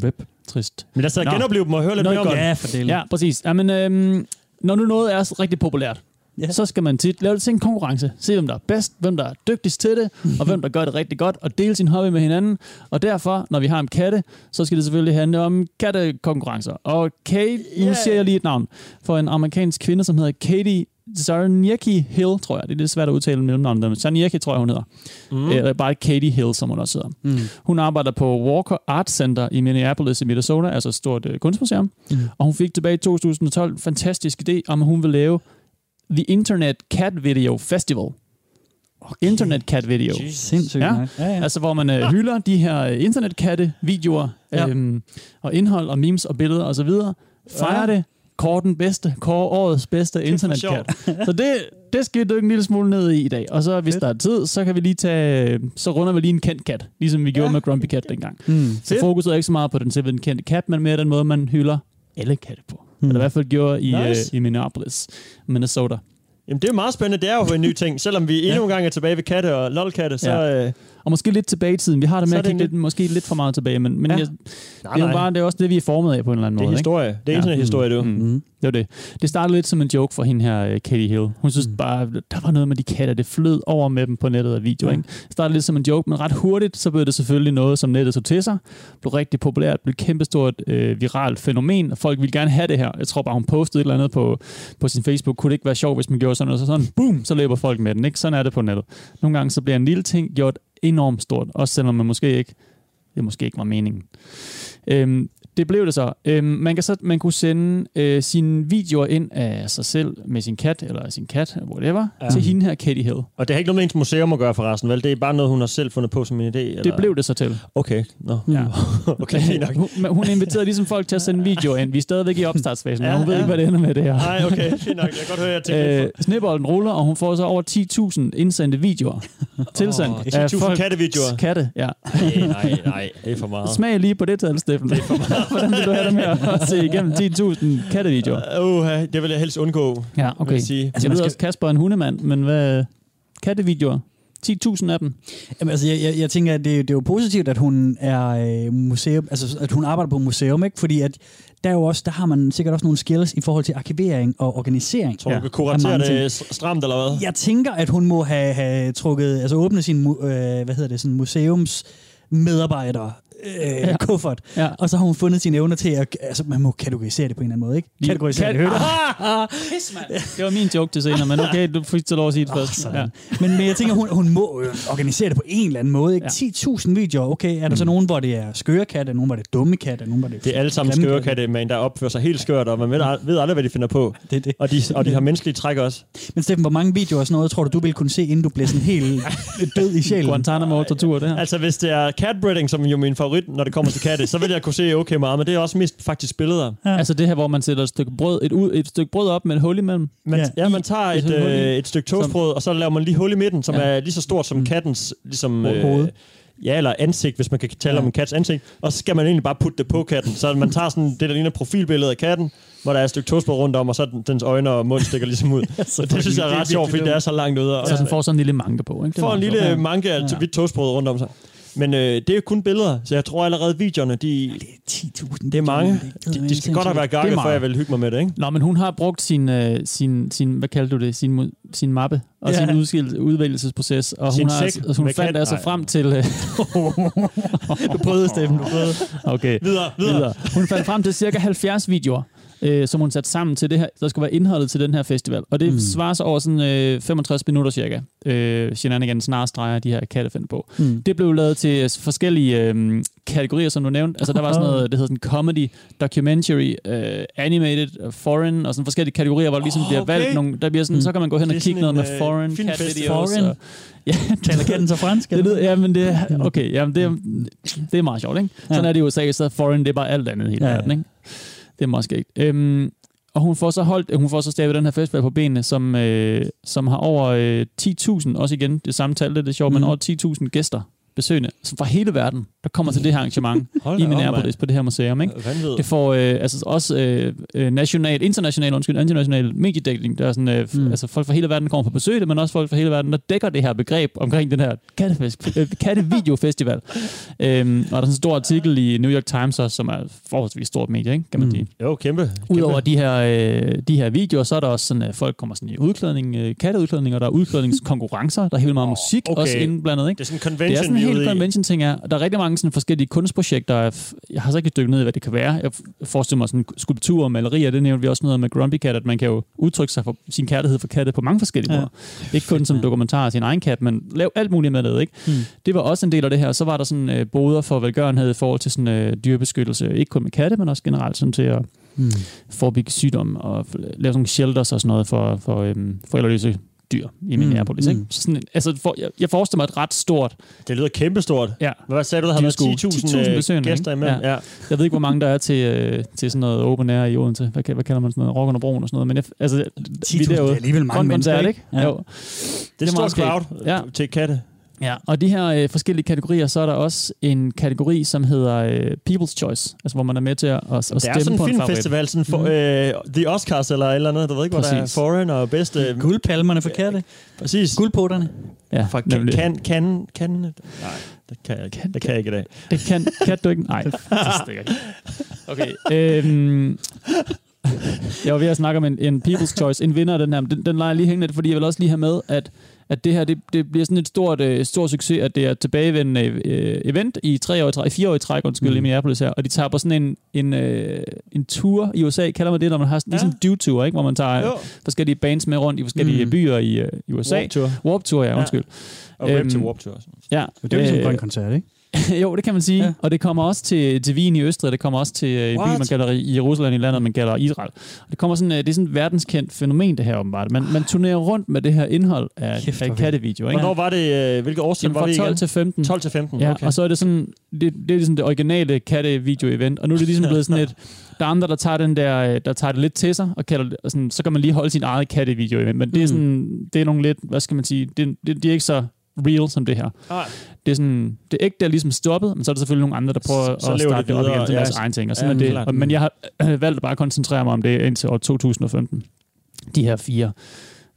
Rip. Trist. Men lad os da Nå. genopleve dem og høre lidt Noget mere om godt. det. Ja, for Ja, præcis. Jamen, øhm, når nu noget er rigtig populært, Ja. ja. så skal man tit lave det til en konkurrence. Se, hvem der er bedst, hvem der er dygtigst til det, og hvem der gør det rigtig godt, og dele sin hobby med hinanden. Og derfor, når vi har en katte, så skal det selvfølgelig handle om kattekonkurrencer. Og Kate, nu Ja. siger jeg lige et navn, for en amerikansk kvinde, som hedder Katie Zarniecki Hill, tror jeg. Det er lidt svært at udtale mellemnavnet, men Zarniecki tror jeg, hun hedder. Mm. Eller bare Katie Hill, som hun også hedder. Mm. Hun arbejder på Walker Art Center i Minneapolis i Minnesota, altså et stort øh, kunstmuseum. Mm. Og hun fik tilbage i 2012 en fantastisk idé om, at hun vil lave The Internet Cat Video Festival. Okay. Internet Cat Video. Sindssygt Ja. Ja, ja. Altså, hvor man øh, hylder de her øh, internetkatte-videoer, ja. øhm, og indhold, og memes, og billeder, og så videre. Fejrer Ja. det, kåre den bedste, kåre årets bedste internetkat. Så det, det skal vi dykke en lille smule ned i i dag. Og så, hvis Fedt. der er tid, så kan vi lige tage, så runder vi lige en kendt kat, ligesom vi gjorde Ja. med Grumpy Cat dengang. Mm. Så fokuset er ikke så meget på den simpelthen kendte kat, men mere den måde, man hylder alle katte på. Mm. Eller i hvert fald gjorde i, Nice. nice. øh, i Minneapolis, Minnesota. Jamen, det er meget spændende. Det er jo en ny ting. Selvom vi endnu en gang er tilbage ved katte og lolkatte, så... Øh, Og måske lidt tilbage i tiden. Vi har det Så med er at det kigge lidt, måske lidt for meget tilbage, men, men Ja. jeg, nej, det, er bare, det er også det, vi er formet af på en eller anden det er måde. historie. Det er Ja. internethistorie, du. Mm. Mm. Det var det. Det startede lidt som en joke for hende her, øh, Katie Hill. Hun synes Mm. mm. bare, der var noget med de katte, det flød over med dem på nettet og video. Ja. Ikke? Det startede lidt som en joke, men ret hurtigt, så blev det selvfølgelig noget, som nettet tog til sig. Blev rigtig populært, blev et kæmpestort øh, viralt fænomen, og folk ville gerne have det her. Jeg tror bare, hun postede et eller andet på, på sin Facebook. Kunne det ikke være sjovt, hvis man gjorde sådan noget? Så sådan, boom, så løber folk med den. Ikke? Sådan er det på nettet. Nogle gange så bliver en lille ting gjort enormt stort, også selvom man måske ikke, det måske ikke var meningen. Øhm, det blev det så. Øhm, man, kan så man kunne sende øh, sine videoer ind af sig selv med sin kat, eller sin kat, whatever, Ja. til hende her, Katie Hill. Og det har ikke noget med ens museum at gøre forresten, vel? Det er bare noget, hun har selv fundet på som en idé? Eller? Det blev det så til. Okay, nå. Ja. okay, nok. hun, hun inviterede ligesom folk til at sende videoer ind. Vi er stadigvæk i opstartsfasen, Ja, ja, hun ved ja. ikke, hvad det ender med det her. Nej, okay, fint nok. Jeg kan godt høre, at jeg tænker Øh, snebolden ruller, og hun får så over 10.000 indsendte videoer tilsendt. Af 10.000 folks kattevideoer. Katte, ja. Nej, nej, nej. Det er for meget. Smag lige på det tal, Steffen. Hvordan vil du have det med at se igennem 10.000 kattevideoer? Uh, det vil jeg helst undgå, Ja, vil okay. jeg sige. Altså, jeg man ved skal- også, Kasper er en hundemand, men hvad... Kattevideoer? 10.000 af dem. Jamen, altså, jeg, jeg, jeg tænker, at det, det er jo positivt, at hun er øh, museum, altså, at hun arbejder på museum, ikke? Fordi at der er jo også, der har man sikkert også nogle skills i forhold til arkivering og organisering. Tror du, Ja. kan kuratere Af mange det stramt, eller hvad? Jeg tænker, at hun må have, have trukket, altså åbnet sin, mu- øh, hvad hedder det, sådan museums medarbejder øh, ja. Kuffert, Ja. og så har hun fundet sine evner til at, altså man må kategorisere det på en eller anden måde, ikke? Kategorisere Kat- det, hører du? Pis, mand. Det var min joke til senere, men okay, du fik til lov at sige det Åh, først. Ja. Men, men jeg tænker, hun, hun må øh, organisere det på en eller anden måde. Ikke? Ja. 10.000 videoer, okay. Er der så nogen, hvor det er skøre katte, nogen, hvor det er dumme katte, nogen, hvor det er Det er alle sammen skøre katte? men der opfører sig helt skørt, og man ved, ved aldrig, hvad de finder på. Det er det. Og de, og de har menneskelige træk også. Men Steffen, hvor mange videoer og sådan noget, tror du, du ville kunne se, inden du blev sådan helt død i sjælen? Guantanamo-tortur, det her. Altså, hvis det er catbreeding, som jo min favorit, når det kommer til katte, så vil jeg kunne se okay meget, men det er også mest faktisk billeder. Altså det her, hvor man sætter et stykke brød, et, ud, et stykke brød op med et hul imellem. Man, Ja. ja. ja, man tager et, et øh, et stykke toastbrød, og så laver man lige hul i midten, som Ja. er lige så stort som kattens ligesom, Ho- hoved. ja, eller ansigt, hvis man kan tale Ja. om en kats ansigt. Og så skal man egentlig bare putte det på katten. Så man tager sådan det, der ligner profilbilledet af katten, hvor der er et stykke toastbrød rundt om, og så den, dens øjne og mund stikker ligesom ud. Så og det synes jeg er ret sjovt, fordi det er så langt ude. Og Så den får sådan en lille manke på. Ikke? Det får en lille sjovt. manke af Ja. hvidt toastbrød rundt om sig. Men øh, det er jo kun billeder, så jeg tror allerede videoerne, de, Det er 10.000. det er mange. De, de skal godt have været gakket, før jeg vil hygge mig med det, ikke? Nå, men hun har brugt sin, øh, sin, sin hvad kalder du det, sin, sin mappe og Ja. sin udskil, udvælgelsesproces. Og Sin hun, har, altså, hun fandt altså Nej. frem til... Øh, Du prøvede, Steffen, du prøvede. okay, Videre, videre. videre. Hun fandt frem til cirka 70 videoer, øh, som hun satte sammen til det her, der skulle være indholdet til den her festival. Og det mm. svarer så over sådan øh, 65 minutter cirka. Øh, shenanigans snarstreger de her katte fandt på. Mm. Det blev lavet til øh, forskellige øh, kategorier, som du nævnte. Altså, der var sådan noget, det hedder sådan comedy, documentary, øh, animated, foreign, og sådan forskellige kategorier, hvor der ligesom bliver okay. valgt nogle, der bliver sådan, Mm. så kan man gå hen og kigge noget med øh, foreign cat videos. Foreign? Og, ja, Taler katten så fransk? det lyder, ja, men det, okay, jamen det, er- det er meget sjovt, ikke? Sådan Ja. er det i USA, så foreign, det er bare alt andet i hele Ja, ja. verden, ikke? Det er meget skægt. Øhm, og hun får så holdt, hun får så stavet den her festival på benene, som, øh, som har over øh, 10.000, også igen det samme tal, det er sjovt, mm. men Mhm. over 10.000 gæster besøgende, som fra hele verden, der kommer til det her arrangement i Minneapolis på det her museum, ikke? Det får øh, altså også øh, øh, national, international, undskyld, international mediedækning. Der er sådan, øh, Mm. altså folk fra hele verden kommer på besøg men også folk fra hele verden, der dækker det her begreb omkring den her kattefest, øh, kattevideofestival. øhm, og der er sådan en stor artikel i New York Times også, som er forholdsvis stort medie, ikke, kan man Mm. sige. Jo, kæmpe. Udover de her, øh, de her videoer, så er der også sådan, at folk kommer sådan i udklædning, øh, katteudklædning, og der er udklædningskonkurrencer, der er helt meget musik okay. også indblandet, ikke? Det er sådan en Det er convention, sådan helt convention ting er. Der er rigtig mange sådan forskellige kunstprojekter. Jeg har så ikke dykket ned i, hvad det kan være. Jeg forestiller mig sådan skulpturer og malerier. Det nævnte vi også noget med Grumpy Cat, at man kan jo udtrykke sig for sin kærlighed for katte på mange forskellige Ja. måder. Ikke kun som dokumentar af sin egen kat, men lav alt muligt med det, ikke? Mm. Det var også en del af det her. Så var der sådan øh, boder for velgørenhed i forhold til sådan øh, dyrebeskyttelse. Ikke kun med katte, men også generelt sådan til at Mm. forebygge sygdom og lave sådan nogle shelters og sådan noget for, for øhm, forældreløse dyr i Minneapolis. mm. Ikke? Så sådan, altså, for, jeg, jeg forestiller mig et ret stort Det lyder kæmpestort. Ja. Hvad sagde du, der har været Dyrskue. 10.000 10.000 øh, besøgende, gæster imellem? Ja. Jeg ved ikke, hvor mange der er til, øh, til sådan noget open air i Odense. Hvad, hvad kalder man sådan noget? Rock under broen og sådan noget. Men jeg, altså, 10.000, det er alligevel mange mennesker, ikke? ikke? Ja. Jo. Det er et stort crowd ja. Ja. til katte. Ja, og de her øh, forskellige kategorier, så er der også en kategori, som hedder øh, People's Choice, altså hvor man er med til at, at, at Det er stemme sådan på en en favorit. filmfestival, sådan for, Mhm. øh, The Oscars eller et eller andet. Du ved ikke, hvor der er Præcis. foreign og bedste. Guldpalmerne for katte. Præcis. Guldpoterne. Ja, For kan, kan, kan, kan, nej, det kan jeg ikke. Kan- det kan jeg ikke i dag. Det kan, kan du ikke? Nej, det stikker ikke. Okay. Øhm, jeg var ved at snakke om en, en People's Choice, en vinder af den her, men den, den leger jeg lige hængende, fordi jeg vil også lige have med, at, at det her, det, det bliver sådan et stort, øh, stort succes, at det er tilbagevendende øh, event i tre år i træk, i fire år i træk, undskyld, mm. i Minneapolis her, og de tager på sådan en, en, øh, en tour i USA, kalder man det, når man har sådan, Ja. ligesom en tour, ikke? hvor man tager Jo. jo. forskellige bands med rundt i forskellige Mm. byer i, øh, i USA. Warp Tour. Warp Tour, ja, Ja. undskyld. Og Rip Øhm, to Warp Tour. Ja, Det er jo ligesom øh, en grøn koncert, ikke? jo, det kan man sige. Ja. Og det kommer også til, til Wien i Østrig, det kommer også til øh, What? man kalder i Jerusalem i landet, man kalder Israel. Og det, kommer sådan, øh, det er sådan et verdenskendt fænomen, det her åbenbart. Man, man turnerer rundt med det her indhold af, Kæft, af vildt. kattevideo. Ikke? Hvornår var det, øh, hvilke Jamen, var vi fra 12 igen? til 15. 12 til 15, Ja, okay. og så er det sådan, det, det er ligesom det originale kattevideo-event, og nu er det ligesom blevet sådan et, der er andre, der tager, den der, der tager det lidt til sig, og kalder det, og sådan, så kan man lige holde sin eget kattevideo-event, men det er Mm. sådan, det er nogle lidt, hvad skal man sige, det, det, det er ikke så real som det her. Nej. Det er sådan, det ægte er ligesom stoppet, men så er der selvfølgelig nogle andre, der prøver Så- så at starte det op igen til ja. deres egen ting. Og sådan Ja, er det. klart. Men jeg har øh, valgt at bare koncentrere mig om det indtil år 2015. De her fire.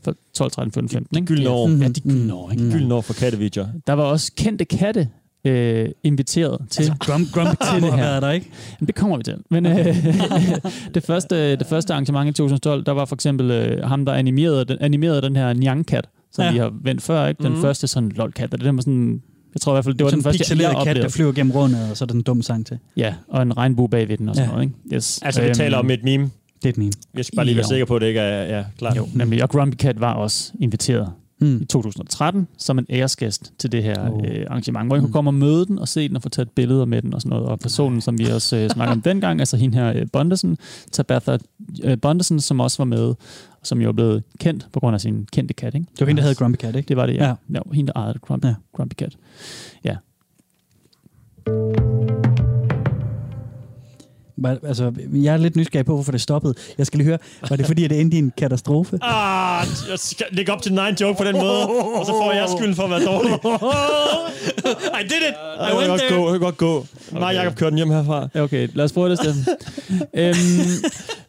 For 12, 13, 14, 15. Ikke? gyldne De- år. Ja, de gyldne år. Ikke? Gylden år for kattevideoer. Der var også kendte katte øh, inviteret til. Altså, Grump, Grumpy Til det her. der, ikke? Jamen, det kommer vi til. Men øh, det, første, det første arrangement i 2012, der var for eksempel øh, ham, der animerede den, animerede den her Nyang-kat, som Ja. vi har vendt før. Ikke? Den mm. første sådan lol-kat. og Det der var sådan, jeg tror i hvert fald, det var Sådan den første, jeg kat, der oplevede. flyver gennem rundet, og så er der en dum sang til. Ja, og en regnbue bagved den og sådan Ja. noget. Ikke? Yes. Altså, vi taler om et meme. Det er den ene. Jeg skal bare lige være Jo. sikker på, at det ikke er ja, klart. Jo, nemlig. Og Grumpy Cat var også inviteret Mm. i 2013 som en æresgæst til det her Oh. øh, arrangement, hvor jeg kunne komme og møde den og se den og få taget billeder med den og sådan noget. Og personen, som vi også øh, snakkede om dengang, altså hende her øh, Bondesen, Tabitha øh, Bondesen, som også var med, og som jo er blevet kendt på grund af sin kendte kat. Ikke? Det var hende, der havde Grumpy Cat, ikke? Det var det, ja. Ja. Jo, hende, der ejede Grumpy, ja. Grumpy Cat. Ja. Var- Altså, jeg er lidt nysgerrig på, hvorfor det stoppede. Jeg skal lige høre, var det fordi, at det endte i en katastrofe? Ah, jeg skal lægge op til nine joke på den måde, og så får jeg skylden for at være dårlig. I did it! Det kan godt gå, godt gå. Nej, Okay. Jacob kører den hjem herfra. Okay, lad os prøve det, Steffen. øhm,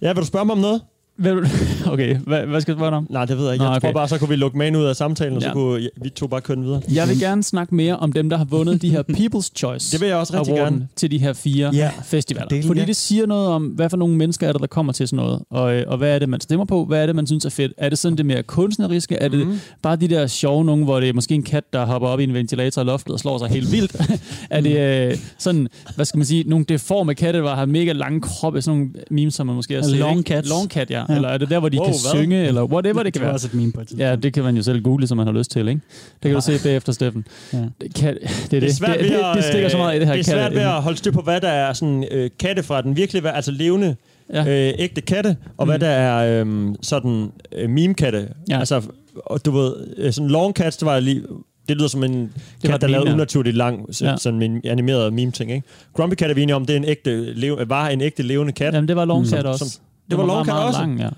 Ja, vil du spørge mig om noget? Okay, hvad, hvad skal jeg spørge dig om? Nej, det ved jeg ikke. Nå, Jeg okay. tror bare, så kunne vi lukke magen ud af samtalen, og så Ja. kunne ja, vi to bare køre den videre. Jeg vil gerne snakke mere om dem, der har vundet de her People's Choice Det vil jeg også rigtig gerne. til de her fire Ja. festivaler. Delen, Fordi ja. det siger noget om, hvad for nogle mennesker er der, der kommer til sådan noget, og, øh, og hvad er det, man stemmer på, hvad er det, man synes er fedt. Er det sådan det mere kunstneriske? Er det Mhm. bare de der sjove nogen, hvor det er måske en kat, der hopper op i en ventilator i loftet og slår sig helt vildt? er det øh, sådan, hvad skal man sige, nogle deforme katte, der har mega lange kroppe, sådan nogle memes, som man måske har set. Long cats. Long cat, ja. Ja. ja. Eller er det der, hvor de Wow, kan hvad? synge, eller whatever det kan var være. også et meme på et tidspunkt. Ja, det kan man jo selv google, som man har lyst til, ikke? Det kan du se bagefter, Steffen. Ja. Det, kan, det, er det. Det er svært det, det, det stikker så meget i det her Det er svært katte- ved at holde styr på, hvad der er sådan øh, katte fra den virkelige altså levende Ja. ja. øh, ægte katte, og mm. hvad der er øh, sådan øh, meme-katte. Ja. Altså, og du ved, øh, sådan long cats, det var lige... Det lyder som en var kat, der et meme, lavede ja. unaturligt lang, så, Ja. ja. sådan en animeret meme-ting, ikke? Grumpy Cat er vi enige om, det er en ægte, leve, var en ægte levende kat. Jamen, det var long Mm. cat Som- også. som- det var cat meget også? Lang, ja.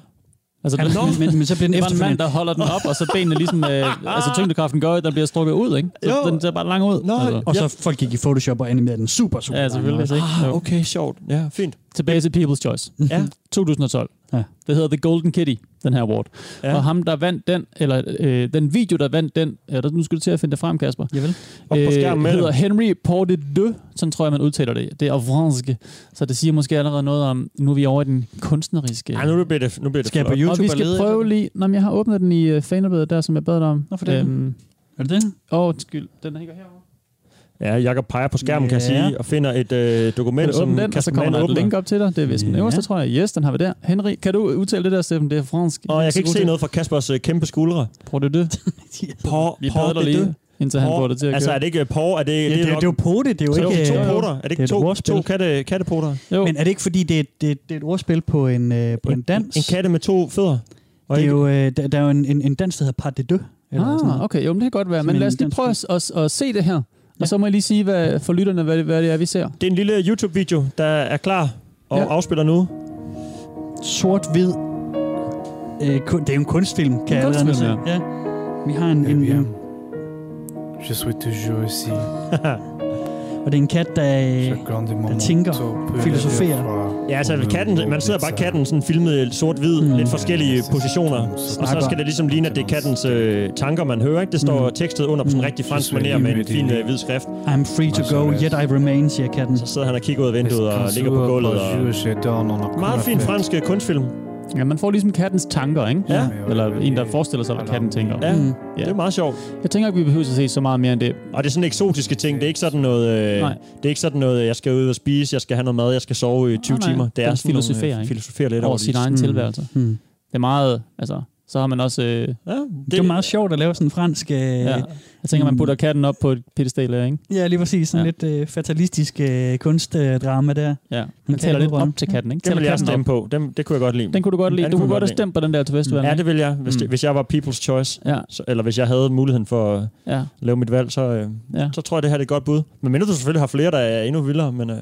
Altså, Ja, det, men, men, men så bliver den var en mand, der holder den op, og så benene ligesom... Øh, altså, tyngdekraften gør, den bliver strukket ud, ikke? Så Jo. den ser bare lang ud. Nå, altså. Og så folk gik i Photoshop og animerede den super, super Ja, lang selvfølgelig. også. Ikke? Ah, okay, sjovt. Ja, fint. Tilbage til People's Choice. Ja. 2012. Ja. Det hedder The Golden Kitty, den her award. Ja. Ja. Og ham, der vandt den, eller øh, den video, der vandt den, ja, der, nu skal du til at finde det frem, Kasper, Javel. Op på skærmen hedder det. Henry Portedeux, sådan tror jeg, man udtaler det. Det er fransk, så det siger måske allerede noget om, nu er vi over i den kunstneriske. Ej, nu bliver det, nu bliver det Skal på. YouTube og vi og lede skal efter prøve den? lige... Nå, men jeg har åbnet den i uh, fanarbladet der, som jeg bad dig om. Nå, for den. Øhm, Er det det? Åh, undskyld. Den hænger herovre. Ja, Jakob peger på skærmen, kan jeg Ja. sige, og finder et øh, dokument, som den, og så Kasper kommer der et link op til dig. Det er vist den Ja. øverste, tror jeg. Yes, den har vi der. Henry, kan du udtale det der, Steffen? Det er fransk. Og jeg kan ikke se noget fra Kaspers øh, kæmpe skuldre. Prøv det det. Vi padler lige, indtil han får det til at Altså, køre. er det ikke por? Er det, Ja, det, det, er jo pote, det er jo så er ikke... det to øh, poter? Er det ikke det er to, to katte, kattepoter? Jo. Men er det ikke fordi, det er, det, det er et ordspil på en, øh, på en dans? En katte med to fødder? Og det er ikke- jo, øh, der, der er jo en, en, en dans, der hedder Pas de deux. Eller sådan Ah, noget. okay. Jo, men det kan godt være. Sådan Men en lad os lige prøve at, at, at se det her. Ja. Og så må jeg lige sige hvad, for lytterne, hvad, hvad det er, vi ser. Det er en lille YouTube-video, der er klar og Ja. afspiller nu. Sort-hvid. Øh, kun, det er jo en kunstfilm, kan En jeg kunstfilm, se. Ja. Vi har en, Eh en, bien, en, je suis toujours ici. og det er en kat, der, øh, moments tænker, filosoferer. Ja, altså katten, man sidder bare katten sådan filmet i sort-hvid, Mm. mm. lidt forskellige positioner. Og så skal det ligesom ligne, at det er kattens øh, tanker, man hører. Ikke? Det står Mm. tekstet under på sådan en Mm. rigtig fransk manér med en fin øh, hvid skrift. I'm free to go, yet I remain, siger katten. Så sidder han og kigger ud af vinduet og ligger på gulvet. Og... Meget fin fransk øh, kunstfilm. Ja, man får ligesom kattens tanker, ikke? Ja. Eller en, der forestiller sig, hvad katten tænker. Ja, Mm. det er meget sjovt. Jeg tænker ikke, vi behøver at se så meget mere end det. Og det er sådan eksotiske ting. Det er ikke sådan noget, øh, Nej. det er ikke sådan noget, jeg skal ud og spise, jeg skal have noget mad, jeg skal sove i 20 Nej, nej. timer. Det er Den sådan nogle, filosoferer, øh, ikke? filosoferer lidt Over over sin det. egen Mm. tilværelse. Hmm. Det er meget, altså, så har man også... Øh, Ja, Det er jo meget sjovt at lave sådan en fransk... Øh, ja. Jeg tænker, man Mm. putter katten op på et pedestal ikke? ja, lige præcis. Sådan Ja. lidt øh, fatalistisk øh, kunstdrama der. Ja. Man kan taler lidt op til katten, ikke? Den Taler vil jeg stemme op. på. Den, det kunne jeg godt lide. Den kunne du godt lide. Ja, den Du kunne godt have stemt på den der til festivalen. Ja, det vil jeg. Hvis, Mm. det, hvis jeg var people's choice, Ja, så, eller hvis jeg havde muligheden for at ja, lave mit valg, så, øh, ja. så tror jeg, det her er et godt bud. Men mindre du selvfølgelig har flere, der er endnu vildere, men øh,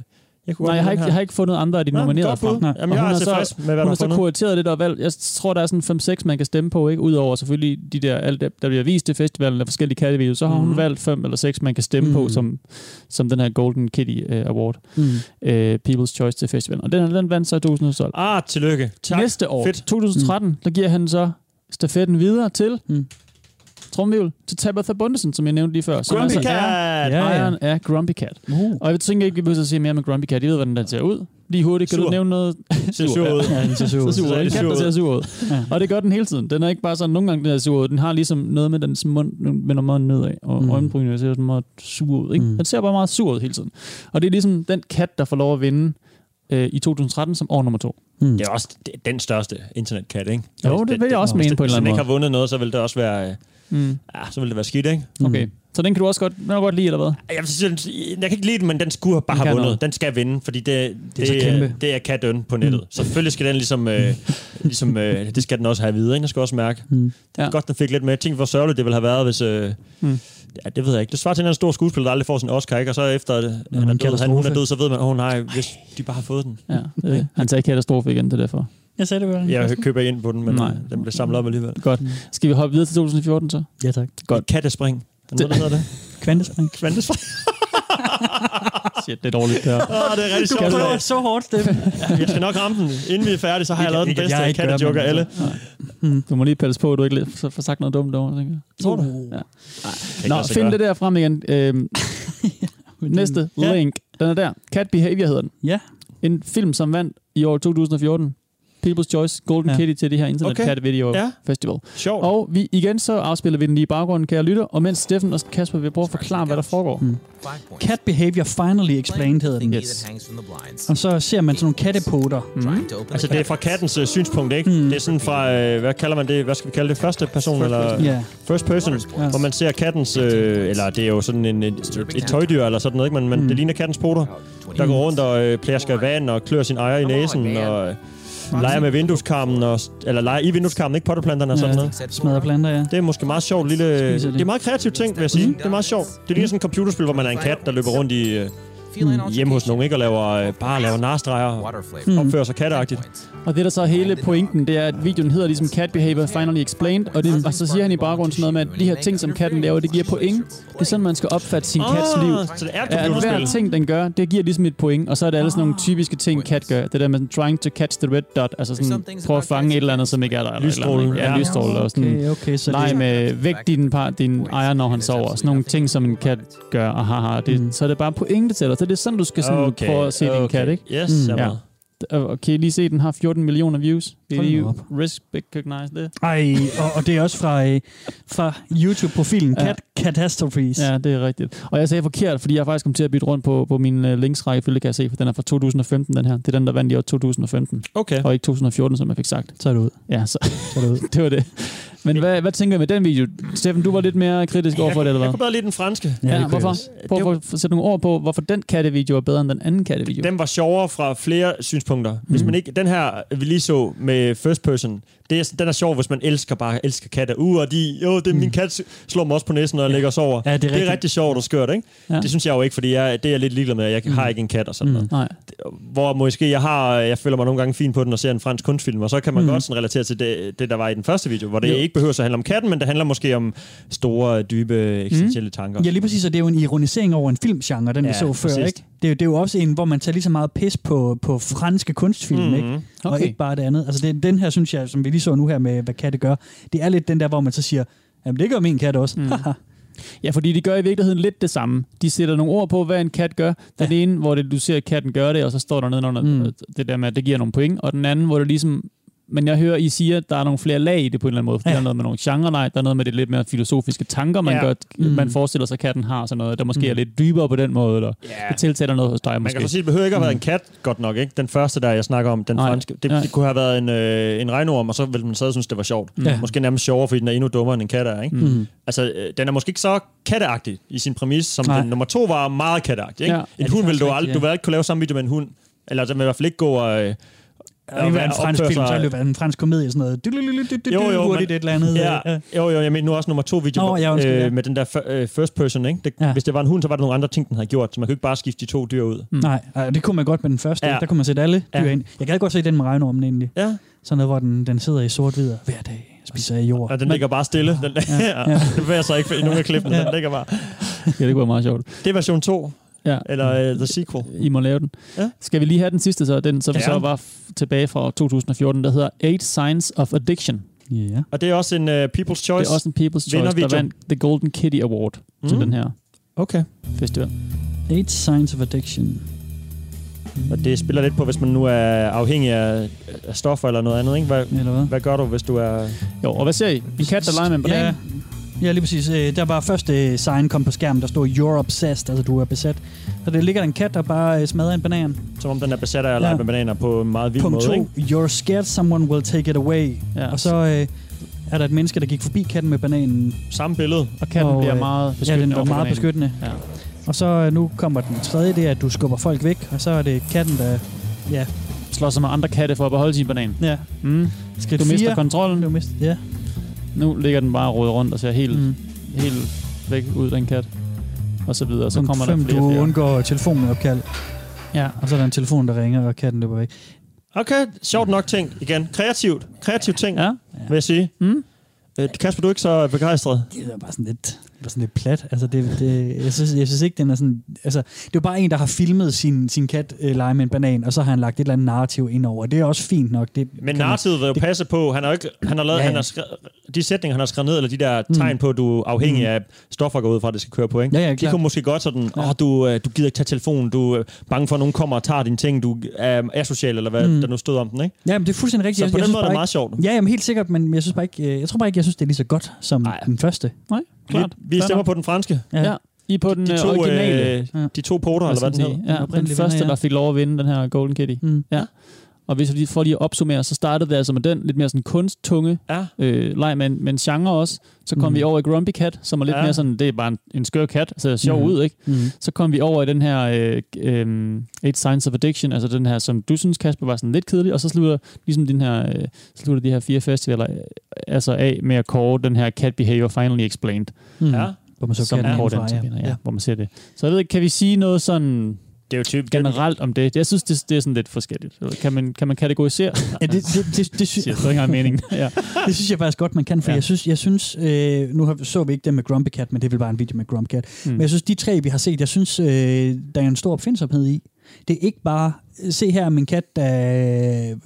jeg kunne Nej, jeg har, ikke, jeg har ikke fundet andre af de nominerede. Nej. Jamen, Og jeg hun er har så- med, hvad Hun har så kurateret det der valg. Jeg tror, der er sådan 5-6, man kan stemme på, ikke? Udover selvfølgelig de der, alt det, der bliver vist til festivalen af forskellige kattevideoer, så har hun Mhm. valgt 5 eller 6, man kan stemme på, Mhm. som, som den her Golden Kitty uh, Award. Mm. Uh, People's Choice til festivalen. Og den, den vandt så i 2012. Ah, tillykke. Tak. Næste år, Fedt. 2013, der giver han så stafetten videre til Mm. Tromvivl, til Tabitha Bundesen, som jeg nævnte lige før. Som Grumpy altså Cat! er Ja, ja. af Grumpy Cat. Uh. Og jeg tænker ikke, vi behøver at se mere med Grumpy Cat. I ved, hvordan den ser ud. Lige hurtigt, kan Sur. du nævne noget? Ser sur ud. Ja, den ser sur Så ud. sur ud. En Så kat, der sur ser ud. sur ud. Og det gør den hele tiden. Den er ikke bare sådan, nogle gange den er sur ud. Den har ligesom noget med dens mund, den vender meget nedad, og Mm. øjenbrynene ser sådan meget sur ud. Ikke? Mm. Den ser bare meget sur ud hele tiden. Og det er ligesom den kat, der får lov at vinde øh, i 2013 som år nummer to. Mm. Det er også det den største internetkat, ikke? Jo, det vil jeg også mene det- på en eller anden Hvis den ikke måde. har vundet noget, så vil det også være... Mm. Ja, så vil det være skidt, ikke? Okay. Så den kan du også godt, den godt lide, eller hvad? Jeg, synes, jeg kan ikke lide den, men den skulle bare Den have vundet. noget. Den skal vinde, fordi det, Det er så det, kæmpe. det er katøn på nettet. Mm. Selvfølgelig skal den ligesom... Øh, ligesom øh, det skal den også have videre, ikke? Den skal også mærke. Mm. Ja. Ja. Godt, den fik lidt med. Tænk, hvor sørgeligt det ville have været, hvis... Øh, Mm. Ja, det ved jeg ikke. Det svarer til en anden stor skuespiller, der aldrig får sin Oscar, ikke? Og så efter at han er død, han, hun er død, så ved man, åh oh, nej, hvis de bare har fået den. Ja, det, han tager katastrofe igen, det er derfor. Jeg sagde det godt. Jeg køber ind på den, men Nej. Nej. den bliver samlet op alligevel. Godt. Skal vi hoppe videre til 2014 så? Ja, tak. Godt. Kattespring. Er noget, der hedder det? Kvantespring. Kvantespring. Shit, det er dårligt der. Åh, det er rigtig Du sjovt. prøver så hårdt, Steffen. Jeg skal nok ramme den. Inden vi er færdige, så har jeg Ikke- lavet den bedste jeg men alle. Du må lige passe på, at du ikke får sagt noget dumt over, tænker jeg. Tror du? Ja. Ikke Nå, find gøre. det der frem igen. Øhm, næste Ja. link, den er der. Cat Behavior hedder den. Ja. En film, som vandt i år 2014. People's Choice Golden Ja. Kitty til det her Internet Okay. Cat Video Ja. Festival. Sjovt. Og vi, igen så afspiller vi den lige i baggrunden, kære lytter. Og mens Steffen og Kasper vil prøve at forklare, hvad der foregår. Mm. Cat Behavior Finally Explained hedder den. Yes. Og så ser man sådan nogle kattepoter. Mm. Altså, det er fra kattens uh, synspunkt, ikke? Mm. Det er sådan fra, øh, hvad kalder man det? Hvad skal vi kalde det? Første person, eller? Ja. First person, Ja. hvor man ser kattens, øh, eller det er jo sådan en, et, et, tøjdyr eller sådan noget, ikke? Men, men Mm. det ligner kattens poter, der går rundt og øh, plasker vand og klør sin ejer i næsen og leger med vindueskarmen, og, eller leger i vindueskarmen, ikke potteplanterne og sådan Ja. noget. Smadrer planter, ja. Det er måske meget sjovt lille... Det. Er meget kreativt ting, vil jeg sige. Det er meget sjovt. Det ligner sådan et computerspil, hvor man er en kat, der løber rundt i, øh, hjemme hos nogen, ikke? Og laver, øh, bare laver narstreger. Mm. Opfører sig katteagtigt. Og det der så er hele pointen, det er, at videoen hedder ligesom Cat Behavior Finally Explained, og, det, og så siger han i baggrunden sådan noget med, at de her ting, som katten laver, det giver point. Det er sådan, man skal opfatte sin kats liv. Så det er Ja, at hver ting, den gør, det giver ligesom et point, og så er det alle sådan nogle typiske ting, kat gør. Det der med sådan, trying to catch the red dot, altså sådan, prøve at fange et eller andet, som ikke er der. Lysstrålen, Ja, lysstråle, og sådan, Okay, okay, så det, med væk din, par, din ejer, når han sover. Sådan nogle ting, som en kat gør, og haha, det, Mm. så er det bare pointe til dig. Så det er sådan, du skal sådan Okay, prøve at se din okay. kat, ikke? Yes, Mm. jeg er Ja. I lige se, den har 14 millioner views? Vil I recognize det? ej, og, og det er også fra, øh, fra YouTube-profilen Ja. Cat Catastrophes. Ja, det er rigtigt. Og jeg sagde forkert, fordi jeg faktisk kommet til at bytte rundt på, på min uh, linksrækkefølge, kan jeg se, for den er fra 2015, den her. Det er den, der vandt i år 2015, Okay. og ikke 2014, som jeg fik sagt. Så er det ud. Ja, så, så det, ud. det var det. Men hvad, hvad tænker I med den video? Steffen, du var lidt mere kritisk overfor det, eller Jeg hvad? kunne bedre lide den franske. Ja, Ja, hvorfor? jeg. Prøv at sætte nogle ord på, hvorfor den kattevideo er bedre end den anden kattevideo. Den var sjovere fra flere synspunkter. Hvis Mhm. man ikke, den her, vi lige så med first person, det er, den er sjov, hvis man elsker bare elsker katte. Uh, og de, jo, det er min kat slår mig også på næsen, når jeg ligger og sover. Ja, det er det er rigtig sjovt og skørt, ikke? Ja. Det synes jeg jo ikke, fordi jeg, det er jeg lidt ligeglad med. Jeg har ikke en kat og sådan Mm. noget. Nej. Hvor måske jeg har, jeg føler mig nogle gange fin på den og ser en fransk kunstfilm, og så kan man Mm. godt sådan relatere til det, det, der var i den første video, hvor det Jo. ikke behøver at handle om katten, men det handler måske om store, dybe, eksistentielle tanker. Ja, lige præcis, og det er jo en ironisering over en filmgenre, den vi Ja, så før, præcis. ikke? Det er, jo, det er jo også en, hvor man tager lige så meget pis på, på franske kunstfilm, Mhm. ikke? Og Okay. ikke bare det andet. Altså det, den her, synes jeg, som vi lige så nu her med, hvad katte gør, det er lidt den der, hvor man så siger, jamen det gør min kat også. Mm. Ja, fordi de gør i virkeligheden lidt det samme. De sætter nogle ord på, hvad en kat gør. Den Ja. ene, hvor det, du ser, at katten gør det, og så står der nedenunder Mm. mm. det der med, at det giver nogle point. Og den anden, hvor det ligesom... Men jeg hører, I siger, at der er nogle flere lag i det på en eller anden måde. Ja. Der er noget med nogle genre der er noget med det lidt mere filosofiske tanker, man, Ja. ja. godt, Mm. mm. man forestiller sig, at katten har sådan noget, der måske Mm. mm. er lidt dybere på den måde, eller Ja. det tiltaler noget hos dig Man måske. kan så sige, det behøver ikke at have været Mm. en kat, godt nok, ikke? Den første, der jeg snakker om, den Nej. franske. Det, Nej. det, kunne have været en, øh, en regnorm, og så ville man stadig synes, det var sjovt. Ja. Måske nærmest sjovere, fordi den er endnu dummere, end en kat er, ikke? Mm. Mm. Altså, øh, den er måske ikke så katteagtig i sin præmis, som Nej. den nummer to var meget katteagtig, ikke? Ja. En Ja, hund ville du aldrig, rigtigt, du vil ikke kunne lave samme video med en hund. Eller altså, man vil i hvert fald ikke gå og... Øh, Det være en fransk opføre film, så sig- ville det være en fransk komedie, sådan noget. Jo, jo, hurtigt men- et eller andet. Ja, øh, jo, jo, jeg mener nu også nummer to video, hvor- ja, undskyld, ja. med den der øh, first person, ikke? Det, Ja. Hvis det var en hund, så var der nogle andre ting, den havde gjort, så man kunne ikke bare skifte de to dyr ud. Mm. Nej, øh, det kunne man godt med den første. Ja. Ja. Der kunne man sætte alle dyr Ja. ind. Jeg gad godt se den med regnormen egentlig. Ja, Sådan noget, hvor den, den sidder i sort-hvid hver dag spiser af jord. og den ligger bare stille. Den, ja, ja. ja. Det vil jeg så ikke i nogle af klippene. Ja. Den ligger bare. Ja, det kunne være meget sjovt. Det er version 2, Ja. eller uh, the sequel. I må lave den. Ja. Skal vi lige have den sidste så? Den, som Ja. så var f- tilbage fra 2014, der hedder Eight Signs of Addiction. Ja. Og det er også en uh, People's Choice. Det er også en People's Choice, Vindervideo. der vandt The Golden Kitty Award mm. til den her Okay. festival. Eight Signs of Addiction. Og det spiller lidt på, hvis man nu er afhængig af, af stoffer eller noget andet, ikke? Hvad, Eller hvad? hvad gør du, hvis du er... Jo, og hvad ser I? En kat, der leger med en banan? Ja, ja, lige præcis. Øh, Der var første sign kom på skærmen, der stod You're obsessed, altså du er besat. Så der ligger en kat, der bare øh, smadrer en banan. Som om den er besat af at Ja. med bananer på en meget vild Punkt måde, to, ikke? You're scared someone will take it away. Ja. Og så øh, er der et menneske, der gik forbi katten med bananen. Samme billede. Og katten Og, bliver øh, meget Ja, beskyttende den var over for meget bananen. beskyttende. Ja. Og så øh, nu kommer den tredje, det er, at du skubber folk væk. Og så er det katten, der... Ja, Slår sig med andre katte for at beholde sin banan. ja. Mm. Skridt Du mister fire. kontrollen. Du mister, ja. Nu ligger den bare rodet rundt og ser helt, mm. Helt væk ud, den kat. Og så videre. Så Punkt kommer fem, der flere du flere. undgår telefonopkald. Ja. Og så er der en telefon, der ringer, og katten løber væk. Okay, sjovt nok ting. Igen, kreativt. Kreativt ting, Ja. vil jeg sige. Mm. Øh, Kasper, du er ikke så begejstret? Det er bare sådan lidt... var sådan lidt plat. Altså, det, det, jeg, synes, jeg synes ikke, den er sådan... Altså, det er jo bare en, der har filmet sin, sin kat øh, lege med en banan, og så har han lagt et eller andet narrativ ind over. Det er også fint nok. Det, Men narrativet vil jo det- passe på, han har, jo ikke, han har lavet, Ja, ja, han har skrevet, de sætninger, han har skrevet ned, eller de der tegn på, at du er afhængig Mm. af stoffer går ud fra, at det skal køre på, ikke? Ja, ja, de kunne måske godt sådan, åh, du, øh, du gider ikke tage telefonen, du er bange for, at nogen kommer og tager dine ting, du er asocial, eller hvad Mm. der nu stod om den, ikke? Ja, men det er fuldstændig rigtigt. Så Jeg- på jeg den synes måde er det meget sjovt. Ja, jamen, helt sikkert, men jeg synes bare ikke, jeg tror bare ikke, jeg synes, det er lige så godt som Nej. den første. Nej, klart. Vi, vi stemmer på den franske. Ja. Ja. I er på den De øh, to, originale. øh, Ja. de to poter, eller hvad den hedder. Ja, den første, vinder, ja. der fik lov at vinde den her Golden Kitty. Mm. Ja. Og hvis vi lige får lige at opsummere, så startede det altså med den lidt mere sådan kunsttunge Ja. øh, leg med, en- med en genre også. Så kom Mhm. vi over i Grumpy Cat, som er lidt Ja. mere sådan, det er bare en, en skør kat, ser sjov Mhm. ud, ikke? Mm. Så kom vi over i den her øh, øh, Eight Signs of Addiction, altså den her, som du synes, Kasper, var sådan lidt kedelig, og så slutter ligesom den her, øh, slutter de her fire festivaler øh, altså af med at kåre den her Cat Behavior Finally Explained, Mm. Ja. Hvor man så som kan den kårer den fra, til ja. ja, ja. hvor man ser det. Så jeg ved ikke, kan vi sige noget sådan Det er jo typ generelt om det? Jeg synes, det, det er sådan lidt forskelligt. Kan man, kan man kategorisere? Ja, det, det, det, det, sy- siger jeg ikke engang mening. Ja. det synes jeg faktisk godt, man kan, for Ja. jeg synes, jeg synes øh, nu har, så vi ikke det med Grumpy Cat, men det er vel bare en video med Grumpy Cat. Mm. Men jeg synes, de tre, vi har set, jeg synes, øh, der er en stor opfindsomhed i. Det er ikke bare, se her er min kat, der øh,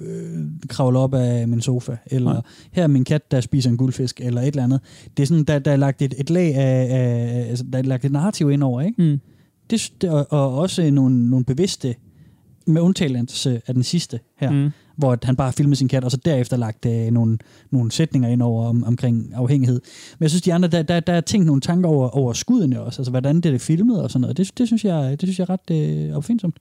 kravler op af min sofa, eller Nej. her er min kat, der spiser en guldfisk, eller et eller andet. Det er sådan, der, der er lagt et, et lag af, af, altså, der er lagt et narrativ ind over, ikke? Mm. Det, og, og også nogle, nogle bevidste, med undtagelse af den sidste her, Mm. hvor han bare har filmet sin kat, og så derefter lagt øh, nogle, nogle sætninger ind over om, omkring afhængighed. Men jeg synes, de andre, der, der, der er tænkt nogle tanker over, over skuddene også, altså hvordan det er filmet og sådan noget. Det, det, synes, jeg, det synes jeg er ret øh, opfindsomt.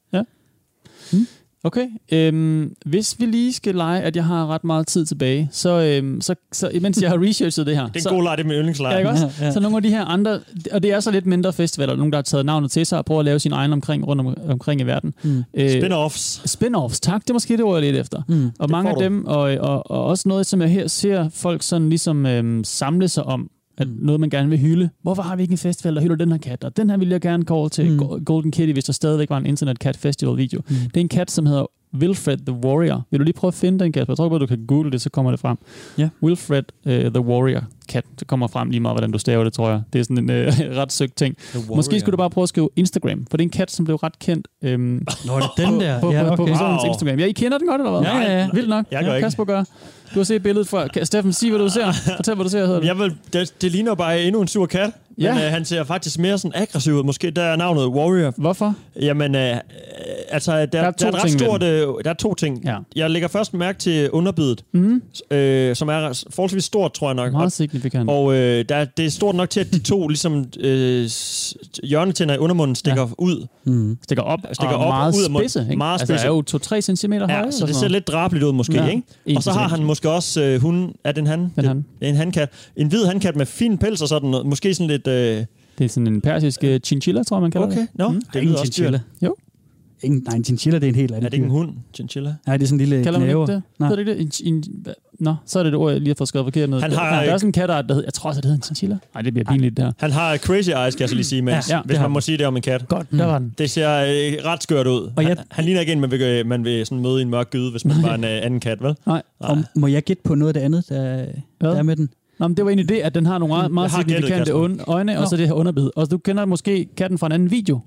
Okay, øhm, hvis vi lige skal lege, at jeg har ret meget tid tilbage, så, øhm, så, så imens jeg har researchet det her, Det er så, en god leg, det min yndlingsleg. Ja, ikke også? Ja, ja. Så nogle af de her andre, og det er så lidt mindre festivaler, nogen der har taget navnet til sig og prøver at lave sin egen omkring, rundt om, omkring i verden. Mm. Øh, Spin-offs. Spin-offs, tak. Det er måske det ord, jeg lidt efter. Mm. Og mange får af dem, og, og, og også noget, som jeg her ser folk sådan ligesom øhm, samle sig om, at noget, man gerne vil hylde. Hvorfor har vi ikke en festival, der hylder den her kat? Og den her vil jeg gerne call til Mm. Golden Kitty, hvis der stadigvæk var en Internet Cat Festival video. Mm. Det er en kat, som hedder Wilfred the Warrior. Vil du lige prøve at finde den, Kasper? Jeg tror bare, du kan google det, så kommer det frem. Ja. Wilfred uh, the Warrior cat. Det kommer frem lige meget, hvordan du staver det, tror jeg. Det er sådan en uh, ret søgt ting. Måske skulle du bare prøve at skrive Instagram, for det er en kat, som blev ret kendt øhm, Nå, det er den der. på, ja, på, på okay. personens Wow. Instagram. Ja, I kender den godt, eller hvad? Ja, ja, ja. Vildt nok. Jeg gør ja, ikke. Kasper gør. Du har set billedet fra... Steffen, sig, hvad du ser. Fortæl, hvad du ser, hedder det. Jeg vil, det, det ligner bare endnu en sur kat. Ja. Men øh, han ser faktisk mere sådan aggressiv ud. Måske der er navnet Warrior. Hvorfor? Jamen, øh, øh, altså, der, der, er er, to der er et ret stort... Øh, der er to ting. Ja. Jeg lægger først mærke til underbidet, Mm, øh, som er forholdsvis stort, tror jeg nok. meget signifikant. og øh, der, er- det er stort nok til, at de to ligesom, øh, hjørnetænder i undermunden stikker ja. ud. Mm. stikker op, stikker og op meget ud af munden. spidse. Ikke? Meget Altså, spidse. er jo 2-3 cm høje. Ja, så det ser lidt drabeligt ud måske, Ja. ikke? En Og så har han måske også, øh, hun, er den han? Den han. En handkat. En hvid handkat med fin pels og sådan noget. Måske sådan lidt... Øh, Det er sådan en persisk uh, chinchilla, tror jeg, man kalder okay, det. nå, Mm. det er lyder også chinchilla. dyrt. Jo. Ingen, nej, en chinchilla, det er en helt Er anden det ikke en hund? Chinchilla? Nej, det er sådan en lille Kalder man knæver. ikke det? Nej. Det ikke det? En, en, Nå, så er det det ord, jeg lige har fået skrevet forkert ned. Han har der, der er sådan en katart, der hedder, jeg tror også, det hedder en chinchilla. Nej, det bliver pinligt, det her. Han har crazy eyes, kan jeg så lige sige, mens, Ja, ja, hvis man må sige det om en kat. Godt, der var den. Det ser øh, ret skørt ud. Og jeg- han, han ligner ikke en, man vil, øh, man vil sådan møde i en mørk gyde, hvis man var en øh, anden kat, vel? Nej. Og må jeg gætte på noget af det andet, der, Hvad? der er med den? Nå, men det var egentlig det, at den har nogle meget, meget signifikante øjne, og så det her underbid. Og du kender måske katten fra en anden video.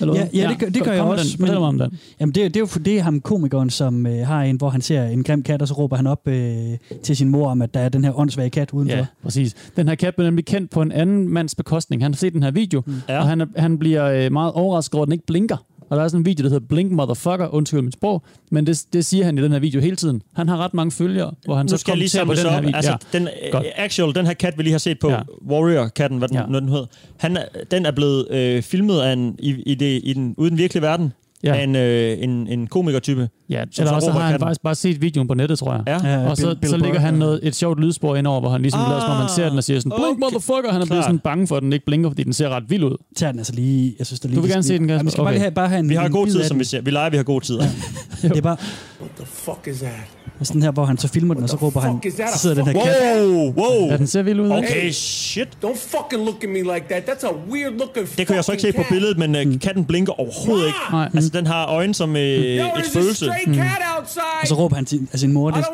Eller Ja, ja, det gør- det gør jeg også, Den. Men- mig om den. Jamen, det, er- det er jo for det er ham komikeren, som øh, har en, hvor han ser en grim kat, og så råber han op øh, til sin mor om, at der er den her åndssvage kat udenfor. Ja, præcis. Den her kat blev nemlig kendt på en anden mands bekostning. Han har set den her video, mm. Og han, han bliver øh, meget overrasket over, at den ikke blinker. Og der er sådan en video, der hedder Blink Motherfucker, undskyld mit sprog, men det, det siger han i den her video hele tiden. Han har ret mange følgere, hvor han Nu så skal jeg lige på den her op. video. Altså, ja. den, Godt. øh, actual, den her kat, vi lige har set på, Ja. Warrior-katten, hvad den, Ja. den hed, han, den er blevet øh, filmet af en, i, i, det, i den, ude i den virkelige verden Ja. af en, øh, en, en komikertype. ja. som Eller så også har han katten. faktisk bare set videoen på nettet, tror jeg. Ja. Ja, Og så, Bill- Bill så lægger Burr. han noget, et sjovt lydspor ind over, hvor han ligesom ah, lader, som om han ser den og siger sådan, blink okay. motherfucker, han er blevet sådan bange for, at den ikke blinker, fordi den ser ret vild ud. Tag den altså lige. Jeg synes, der lige Du vil gerne se den, Kasper? Ja, vi skal bare, Okay. lige have, bare have en Vi har en god tid, som vi siger. Vi leger, vi har god tid. Ja. Det er bare What the fuck is that? sådan her, hvor han så filmer den, og så råber han, så sidder den her kat. Wow, wow. Ja, den ser vild ud, ikke? Okay, shit. Don't fucking look at me like that. That's a weird looking Det kan jeg så ikke se på billedet, men uh, katten blinker overhovedet ikke. Nej. Altså, den har øjne som uh, Yo, et cat outside. Og så råber han til af sin mor. Det,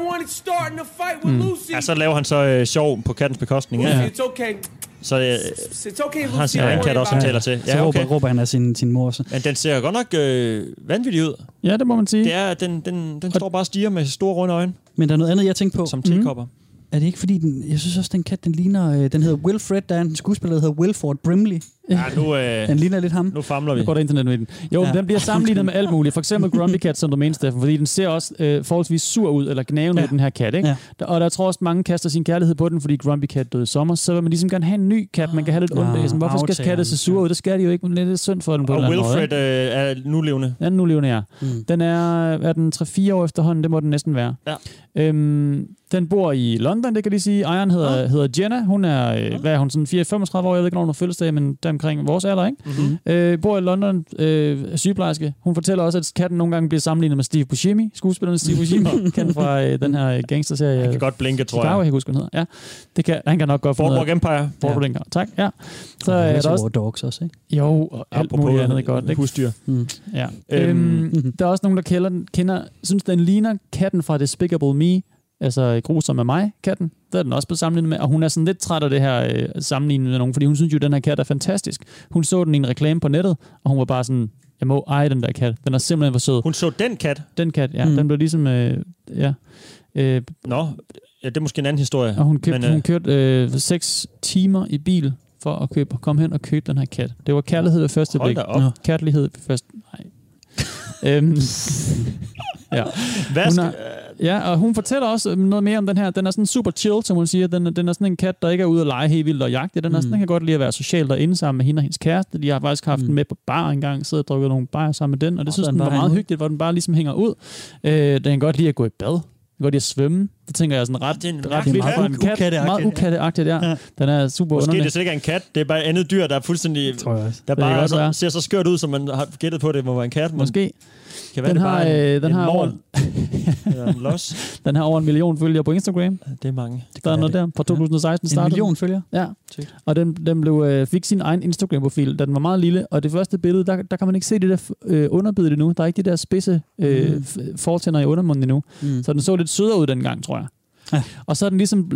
Lucy. Ja, så laver han så uh, sjov på kattens bekostning. Lucy, Ja. it's okay. Så øh, It's okay, har Lucy. sin Don't egen kat også, han taler til. Så Ja, okay. råber, råber han af sin, sin mor. Så. Men den ser godt nok øh, vanvittig ud. Ja, det må man sige. Det er, den, den, den står bare og stiger med store runde øjne, Men der er noget andet, jeg tænkte på. som tekopper. Er det ikke fordi, den, jeg synes også, den kat, den ligner, øh, den hedder Wilfred, der er en skuespiller, der hedder Wilford Brimley. Ja, nu, øh, Den ligner lidt ham. nu famler vi. Nu går der internet med den. Jo, Ja. ja. den bliver sammenlignet med alt muligt. For eksempel Grumpy Cat, som du mente, Steffen, fordi den ser også øh, forholdsvis sur ud, eller gnavende Ja. ja. den her kat, ikke? Ja. Der, og der tror også, mange kaster sin kærlighed på den, fordi Grumpy Cat døde i sommer, så vil man ligesom gerne have en ny kat, man kan have lidt ondt af. Sådan, Hvorfor skal katte se sur ud? Det skal de jo ikke, men det er lidt synd for den på en Og eller anden måde. Wilfred øh, er nu levende. ikke? Ja, nu levende er. Mm. Den er, er den 3-4 år efterhånden, det må den næsten være. Ja. Øhm, den bor i London, det kan de sige. Ejeren hedder, hedder Jenna. Hun er, øh, hvad er hun, sådan 4-35 år, jeg ved ikke, når hun har fødselsdag, men der omkring vores alder, ikke? Mm-hmm. Øh, bor i London, øh, er sygeplejerske. Hun fortæller også, at katten nogle gange bliver sammenlignet med Steve Buscemi, skuespilleren Steve Buscemi, kendt fra øh, den her øh, gangsterserie. Han kan godt blinke, tror Chicago, jeg. jeg kan huske, hvad den hedder. Ja, det kan, han kan nok godt Boardwalk Empire. Boardwalk Empire. Tak, ja. Så Og er der Reservoir også... Dogs også, ikke? Jo, og alt Apropos muligt andet godt. Ikke? husdyr. Mm. Ja. Øhm, Øhm, der er også nogen, der kender, kender, synes, den ligner katten fra Despicable Me, altså grusom af mig, katten. Der er den også blevet sammenlignet med, og hun er sådan lidt træt af det her øh, sammenlignet med nogen, fordi hun synes jo, at den her kat er fantastisk. Hun så den i en reklame på nettet, og hun var bare sådan, jeg må eje den der kat. Den er simpelthen for sød. Hun så den kat. Den kat, ja, Mm. den blev ligesom, øh, ja. Øh, Nå, ja, det er måske en anden historie. og hun, købte, Men, øh, hun kørte øh, seks timer i bil for at købe, komme hen og købe den her kat. Det var kærlighed ved første Hold blik. da op. Nå. Kærlighed ved første... Nej. øhm, ja. Hvad Hun er- Ja, og hun fortæller også noget mere om den her. Den er sådan super chill, som hun siger. Den, er- den er sådan en kat, der ikke er ude at lege helt vildt og jagte. Den, er, Mm. sådan, den kan godt lide at være social derinde sammen med hende og hendes kæreste. De har faktisk haft Mm. den med på bar engang, siddet og drukket nogle bajer sammen med den, og det Og synes den den var meget hyggeligt, hvor den bare ligesom hænger ud. Øh, den kan godt lide at gå i bad. Den kan godt lide at svømme. Det tænker jeg er sådan ret, Det er en ret kat. for en kat. Ukatteagtigt, Meget ja. ukatteagtigt, ja. Ja. Den er super måske underlig. det er slet ikke en kat. Det er bare et andet dyr, der er fuldstændig... Tror jeg også. Der bare godt så, være. ser så skørt ud, som man har gættet på, det må være en kat. Måske. Kan være, Den det har, bare en, øh, den en har over, en los. den har over en million følgere på Instagram. Det er mange. Der er noget der fra 2016 En startede. den. million følger. Ja, Sygt. og den, den blev, øh, fik sin egen Instagram-profil, da den var meget lille, og det første billede, der, der kan man ikke se det der øh, underbid endnu. Der er ikke de der spidse øh, Mm. fortænder i undermunden endnu. Mm. Så den så lidt sødere ud dengang, tror jeg. Ja. Og så er den ligesom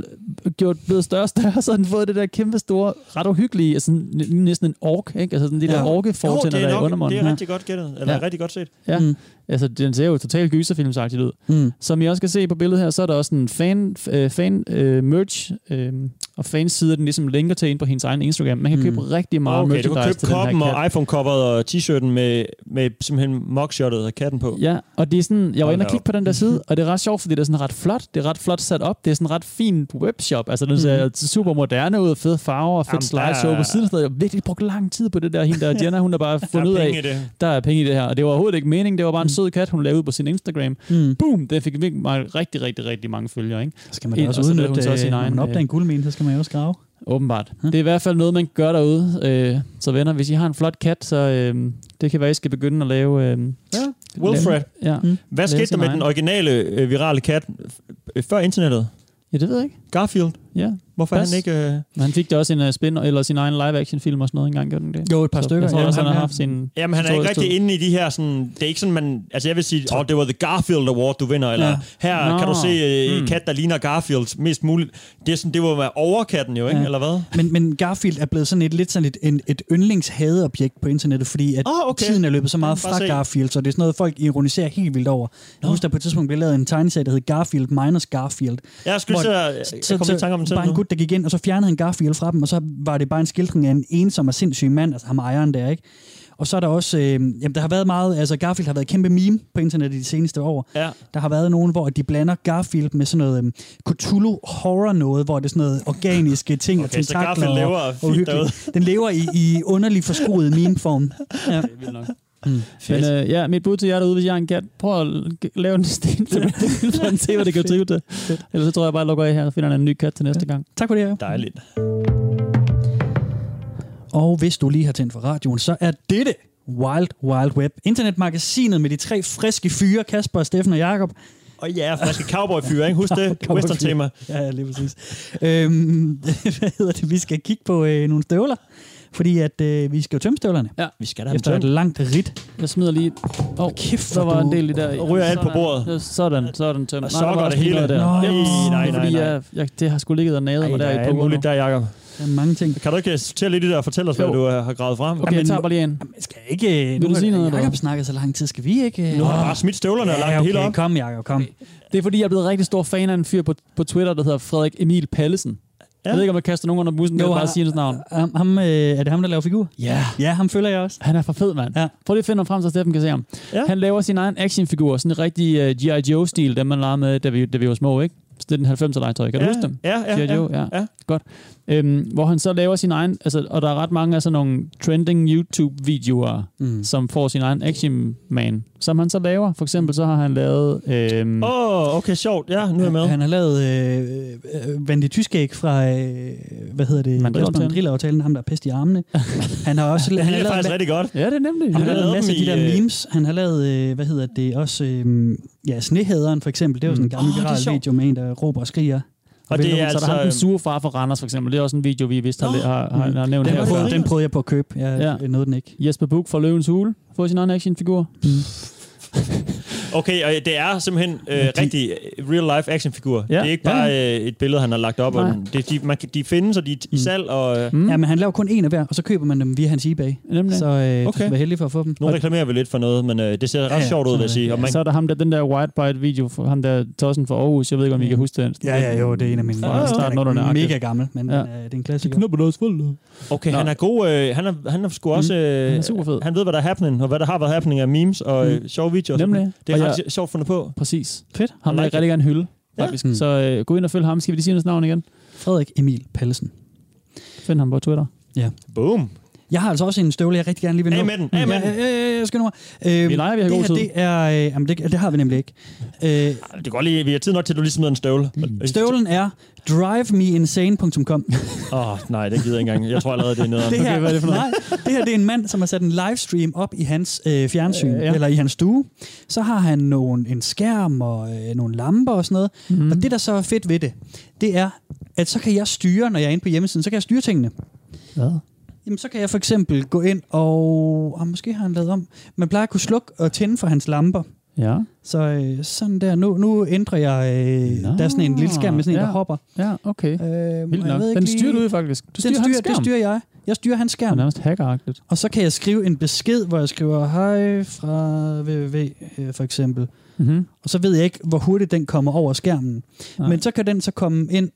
gjort, blevet større og større, så har den fået det der kæmpe store, ret uhyggelige, altså sådan, næsten en ork, ikke? Altså sådan de der Ja. orke Jo, fortænder det er, der i undermunden. det er rigtig godt gættet. Eller Ja. rigtig godt set. Ja. Mm. Altså, den ser jo totalt gyserfilmsagtigt ud. Mm. Som I også kan se på billedet her, så er der også en fan, øh, fan øh, merch øh, og fans den ligesom linker til ind på hendes egen Instagram. Man kan Mm. købe rigtig meget Okay, du kan merchandise købe til den koppen her kat. og iPhone-coveret og t-shirten med, med simpelthen mugshottet af katten på. Ja, og det er sådan, jeg var inde og kigge på den der side, og det er ret sjovt, fordi det er sådan ret flot. Det er ret flot sat op. Det er sådan ret fin webshop. Altså, den ser super moderne ud, fede farver og fedt Jamen, slideshow der er- på siden. Jeg har virkelig brugt lang tid på det der. Hende der, Jenna, hun har bare fundet ud af, der er penge i det her. Og det var overhovedet ikke meningen. Det var bare en sød kat, hun lavede ud på sin Instagram. Mm. Boom! Det fik virkelig rigtig, rigtig, rigtig mange følgere, ikke? Så skal man En- da også og så udnytte, hun så sin egen, man opdager øh, en guldmine, så skal man jo også grave. Åbenbart. Det er i hvert fald noget, man gør derude. Øh, så venner, hvis I har en flot kat, så øh, det kan være, I skal begynde at lave... Øh, Ja. Wilfred. ja. Mm. Hvad skete der med egen. den originale øh, virale kat øh, før internettet? ja, det ved jeg ikke. Garfield. Ja. Hvorfor Pas. han ikke... Øh... Men han fik da også en uh, spin eller sin egen live-action film og sådan noget engang, gjorde den det? Jo, et par Så stykker. Jeg tror ja, også, han ham har haft sin... Jamen, han er ikke rigtig inde i de her sådan... Det er ikke sådan, man... Altså, jeg vil sige, åh, oh, det var The Garfield Award, du vinder, eller Ja. her Nå. kan du se øh, en Mm. kat, der ligner Garfield mest muligt. Det, er sådan, det var med overkatten jo, ikke? Ja. Eller hvad? Men, men Garfield er blevet sådan et lidt sådan et, en, et yndlingshadeobjekt på internettet, fordi at Ah, okay. tiden er løbet så meget fra se. Garfield, så det er sådan noget, folk ironiserer helt vildt over. Jeg husker, der på et tidspunkt blev lavet en tegneserie, der hed Garfield minus Garfield. Jeg skulle Hvor- til at... Jeg kom i tanke om den gut, der gik ind, og så fjernede han Garfield fra dem, og så var det bare en skildring af en ensom og sindssyg mand, altså ham ejeren der, ikke? Og så er der også, øh, jamen der har været meget, altså Garfield har været et kæmpe meme på internettet de seneste år. Ja. Der har været nogen, hvor de blander Garfield med sådan noget um, Cthulhu horror noget, hvor det er sådan noget organiske ting og Okay, så tentakler. Garfield og- lever og derude. Den lever i, i underlig forskruet meme-form. Ja. Det er vildt nok. Mm. Men øh, ja, mit bud til jer derude, hvis jeg har en kat, prøv at lave en sten til for at se, hvad det kan drive til. Ellers så tror jeg bare, at jeg lukker af her og finder en ny kat til næste gang. Tak for det, ja. Dejligt. Og hvis du lige har tændt for radioen, så er dette Wild Wild Web. Internetmagasinet med de tre friske fyre, Kasper, Steffen og Jakob. Og ja, friske cowboy-fyre, ikke? Husk det. Western-tema. Ja, ja, lige præcis. øhm, hvad hedder det? Vi skal kigge på øh, nogle støvler, fordi at øh, vi skal jo tømme støvlerne Vi skal da have efter et langt ridt. Jeg smider lige... Åh, oh, Kæft, der var en del i der. Og ryger alt på Sådan. bordet. Ja, Sådan, så er den tømt. Og så der går det hele. noget Der. Nej, nej, nej, fordi. Jeg, jeg, det har sgu ligget og naget mig der der i er på alt muligt der, Jacob. Der er mange ting. Kan du ikke sortere lidt i det og fortælle os, Jo. hvad du øh, har gravet frem? Okay, jeg tager bare lige en. Jamen, skal jeg ikke... du nu sige noget, Jeg eller har snakket så lang tid. Skal vi ikke... Nu har du bare smidt støvlerne og lagt ja, det hele okay, op. kom, Jacob, kom. Det er fordi, jeg er blevet rigtig stor fan af en fyr på, på Twitter, der hedder Frederik Emil Pallesen. Ja. Jeg ved ikke, om jeg kaster nogen under bussen, jo, Jo, bare sige hans navn. Ham, ham, øh, er det ham, der laver figur? Ja. Ja, ham følger jeg også. Han er for fed, mand. Ja. Prøv lige at finde ham frem, så Steffen kan se ham. Ja. Han laver sin egen actionfigur, sådan en rigtig uh, G.I. Joe-stil, dem man legede med, da vi, da vi var små, ikke? Så det er den 90'er legetøj. Kan du ja, huske dem? Ja, ja, G.I. ja. Joe, ja. ja. Godt. Øhm, hvor han så laver sin egen, altså, og der er ret mange af sådan nogle trending YouTube-videoer, mm. som får sin egen action man, som han så laver. For eksempel så har han lavet... Øhm, Åh, oh, okay, sjovt. Ja, nu er jeg med. Han har lavet øh, Vandy Tyskæg fra, øh, hvad hedder det? Mandrillaftalen. Ham der er pest i armene. Han har også han har er lavet, faktisk rigtig godt. ja, det er nemlig. han har har lavet en masse af de der øh, memes. Han har lavet, øh, hvad hedder det, også, øh, ja, Snehæderen for eksempel. Det er jo sådan en gammel Åh, det er viral video med en, der råber og skriger. Og det er så er altså... der ham, den sure far fra Randers, for eksempel. Det er også en video, vi vist har, har, har, har nævnt Den, her. den prøvede jeg på at købe. Jeg Ja. nåede den ikke. Jesper Buch fra Løvens Hule får sin egen actionfigur. Okay, og det er simpelthen øh, rigtig øh, real-life actionfigur. Ja. Det er ikke bare øh, et billede, han har lagt op. Og Nej. den- det, de, man, kan- de findes, og de er i salg, og øh, Mm. Ja, men han laver kun en af hver, og så køber man dem via hans eBay. Nemlig. Så øh, okay. du skal være heldig for at få dem. nu Og- reklamerer vi lidt for noget, men øh, det ser ret Ja, ja, sjovt ud, vil jeg sige. Og man, Så er der ham der, den der Whitebite video, for ham der Tossen fra Aarhus. Jeg ved ikke, om I kan huske den. Ja, ja, jo, det er en af mine. Ja, ja, den er mega gammel, men Ja. ja. øh, det er en klassiker. okay, Nå. han er god. Øh, han, er, han er sgu også... Øh, Han er super fed. Han ved, hvad der er happening, og hvad der har været happening af memes og øh, sjove videoer. og. Nemlig. Det er Ret jeg- sjovt fundet på. Præcis. Fedt. Han vil jeg like rigtig gerne hylde, Ja. faktisk. Mm. Så øh, gå ind og følg ham. Skal vi lige sige hans navn igen? Frederik Emil Pallesen. Find ham på Twitter. Boom. Jeg har altså også en støvle, jeg rigtig gerne lige vil nå. Af med den, af med ja, den. ja, ja, jeg skal nu. Øh, Vi leger, vi har det god her, tid. det er... Øh, jamen, det, det har vi nemlig ikke. Øh, Det går lige, vi har tid nok til, at du lige smider en støvle. støvlen er drivemeinsane.com. Åh, oh, nej, det gider jeg ikke engang. Jeg tror allerede, det er noget. Det her, Okay, hvad er det for noget? Nej, det her det er en mand, som har sat en livestream op i hans øh, fjernsyn, Øh, ja. ja. eller i hans stue. Så har han nogle, en skærm og øh, nogle lamper og sådan noget. Mm. Og det, der så er fedt ved det, det er, at så kan jeg styre, når jeg er inde på hjemmesiden, så kan jeg styre tingene. Hvad? Jamen, så kan jeg for eksempel gå ind og... og måske har han lavet om. Man plejer at kunne slukke og tænde for hans lamper. Ja. Så øh, sådan der. Nu, nu ændrer jeg... Øh, Nå, der er sådan en lille skærm med sådan en, ja. der hopper. Ja, okay. Øh, Vildt nok. ved ikke Den styrer du faktisk. Du Den styrer, hans styrer, skærm. det styrer jeg. Jeg styrer hans Det er skærm. nærmest hackeragtigt. Og så kan jeg skrive en besked, hvor jeg skriver hej fra www, øh, for eksempel. Mm-hmm. Og så ved jeg ikke, hvor hurtigt den kommer over skærmen. Nej. Men så kan den så komme ind.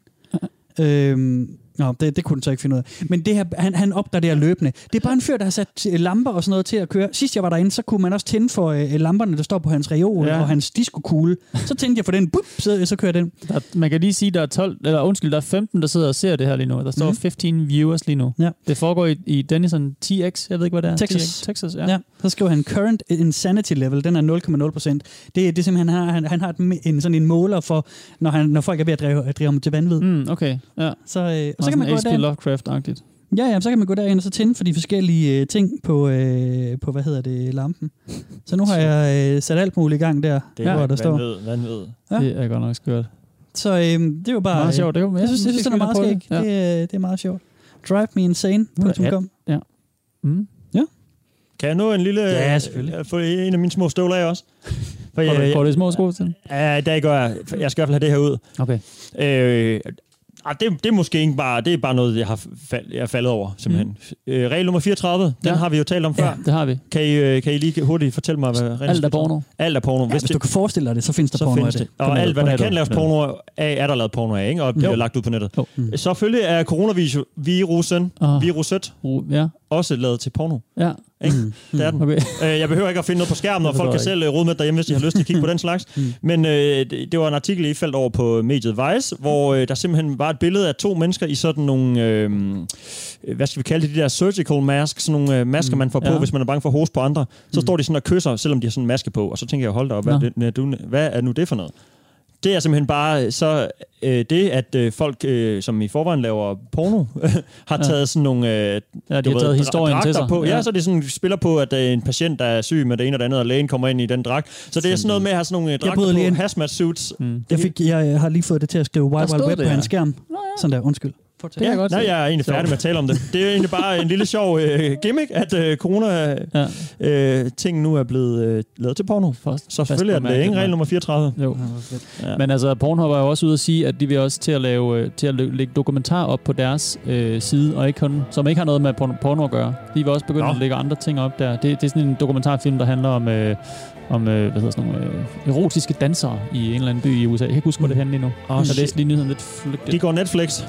Øhm, Nå, det, det kunne den så ikke finde ud af. Men det her, han, han opgraderer løbende. Det er bare en fyr, der har sat øh, lamper og sådan noget til at køre. Sidst jeg var derinde, så kunne man også tænde for øh, lamperne, der står på hans reol Ja. og hans diskokugle. Så tændte jeg for den, bup, så, så kører den. Der, man kan lige sige, der er 12, eller undskyld, der er 15, der sidder og ser det her lige nu. Der står Mhm. 15 viewers lige nu. Ja. Det foregår i, i Denison TX, jeg ved ikke, hvad det er. Texas. TX, Texas, ja. Ja. Så skriver han, current insanity level, den er 0,0 procent. Det, er- det er simpelthen, han har, han, han har et, en, sådan en måler for, når, han, når folk er ved at drive, at drive ham til vanvid. Mm. Mm, okay, ja. Så, øh, og Og så kan man gå H.P. derind. Lovecraft-agtigt. Ja, ja, så kan man gå derind og så tænde for de forskellige øh, ting på, øh, på, hvad hedder det, lampen. Så nu har jeg øh, sat alt muligt i gang der, Det ja, er hvor der står. vanvid, vanvid. Ja. Ja. Det er godt nok skørt. Så øh, det er jo bare... Meget sjovt. Det er, jo- Jeg synes, jeg synes det er meget skægt. prøve Det, Ja. øh, det er meget sjovt. Drivemeinsane.com Mm. Kan jeg nå en lille... Ja, selvfølgelig. øh, Få en af mine små støvler af også? For Får du, jeg, får du små sko til? ja, der gør jeg. Jeg skal i hvert fald have det her ud. Okay. Øh, ah, det, det er måske ikke bare, det er bare noget, jeg har fald, jeg er faldet over, simpelthen. Mm. Øh, regel nummer 34, den Ja. har vi jo talt om før. Ja, det har vi. Kan, I, øh, kan I lige hurtigt fortælle mig, hvad regel Alt er porno. Alt er porno. Ja, hvis du kan forestille dig det, så findes der så porno findes af det. det. Og alt, hvad der kan laves porno af, er der lavet porno af, ikke? og bliver Jo. lagt ud på nettet. Jo. Mm. Selvfølgelig er coronavirusen, Åh. viruset, ja, også lavet til porno. ja. Ikke? Det er den. Okay. Øh, Jeg behøver ikke at finde noget på skærmen, og folk kan selv øh, rode med derhjemme, hvis de har lyst til at kigge på den slags. Men øh, det, det var en artikel, I faldt over på mediet Vice, hvor øh, der simpelthen var et billede af to mennesker i sådan nogle, øh, hvad skal vi kalde det, de der surgical masks, sådan nogle øh, masker, man får på, Ja. hvis man er bange for at hoste på andre. Så står de sådan og kysser, selvom de har sådan en maske på. Og så tænker jeg, hold da op, hvad, er det, hvad er nu det for noget? Det er simpelthen bare så øh, det, at øh, folk, øh, som i forvejen laver porno, har Ja. taget sådan nogle øh, Ja, de du har ved, taget historien til sig. På. Ja. ja, så de sådan spiller på, at øh, en patient, der er syg med det ene og det andet, og lægen kommer ind i den dragt. Så det er sådan noget med at have sådan nogle øh, dragter på, hazmat suits. Mm. Jeg, fik, jeg, jeg har lige fået det til at skrive Wild Wild Web det, på ja. hans skærm. Sådan der, undskyld. Fortæl. Det kan jeg godt Nej, jeg er egentlig færdig med at tale om det. Det er egentlig bare en lille sjov øh, gimmick, at øh, corona-ting øh, ting nu er blevet øh, lavet til porno. Fast- Så selvfølgelig er det ikke regel nummer 34. Jo. Ja. Men altså, Pornhub er jo også ude at sige, at de vil også til at lave øh, til at læ- lægge dokumentar op på deres øh, side, og ikke kun, som ikke har noget med porno, at gøre. De vil også begynde Nå. at lægge andre ting op der. Det, det er sådan en dokumentarfilm, der handler om, øh, om øh, hvad hedder sådan nogle, øh, erotiske dansere i en eller anden by i USA. Jeg kan ikke huske, hvor det handler lige nu. Åh, jeg læste lige nyheden lidt flygtigt. De går Netflix.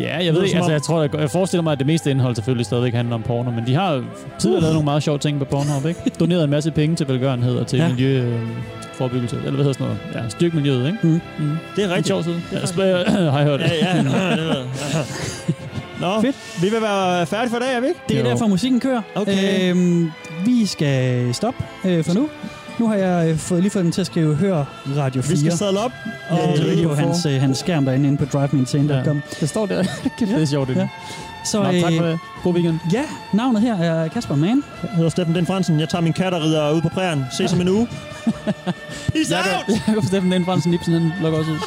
Ja, jeg ved ikke. Altså, jeg tror, jeg, jeg forestiller mig, at det meste indhold selvfølgelig stadigvæk handler om porno, men de har tidligere lavet nogle meget sjove ting på Pornhub, ikke? Doneret en masse penge til velgørenhed og til Ja. ja. miljøforebyggelse, eller hvad hedder sådan noget? Ja, styrke miljøet, ikke? Mm. Mm. Det er En rigtigt. sjov side. Ja, har jeg hørt. Ja, ja. ja, det jeg. Nå, Fedt. vi vil være færdige for i dag, er vi ikke? Det er Jo. derfor, musikken kører. Okay. Øhm, vi skal stoppe øh, for nu. Nu har jeg øh, fået, lige fået dem til at skrive Hør Radio 4. Vi skal sadle op. og Og øh, på hans, øh, hans skærm derinde inde på drivemeinsane.com. Det står der. Det er sjovt. Det. Ja. Ja. Så Nå, tak for øh, det. God weekend. ja, navnet her er Kasper Mann. Jeg hedder Steffen Den Fransen. Jeg tager min kat og rider ud på prærien. Ses om en uge. Peace out! Jakob, Jakob Steffen Den Fransen Ibsen, han lukker også ud.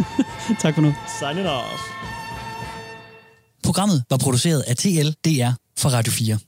Tak for nu. Signing off. Programmet var produceret af TLDR for Radio 4.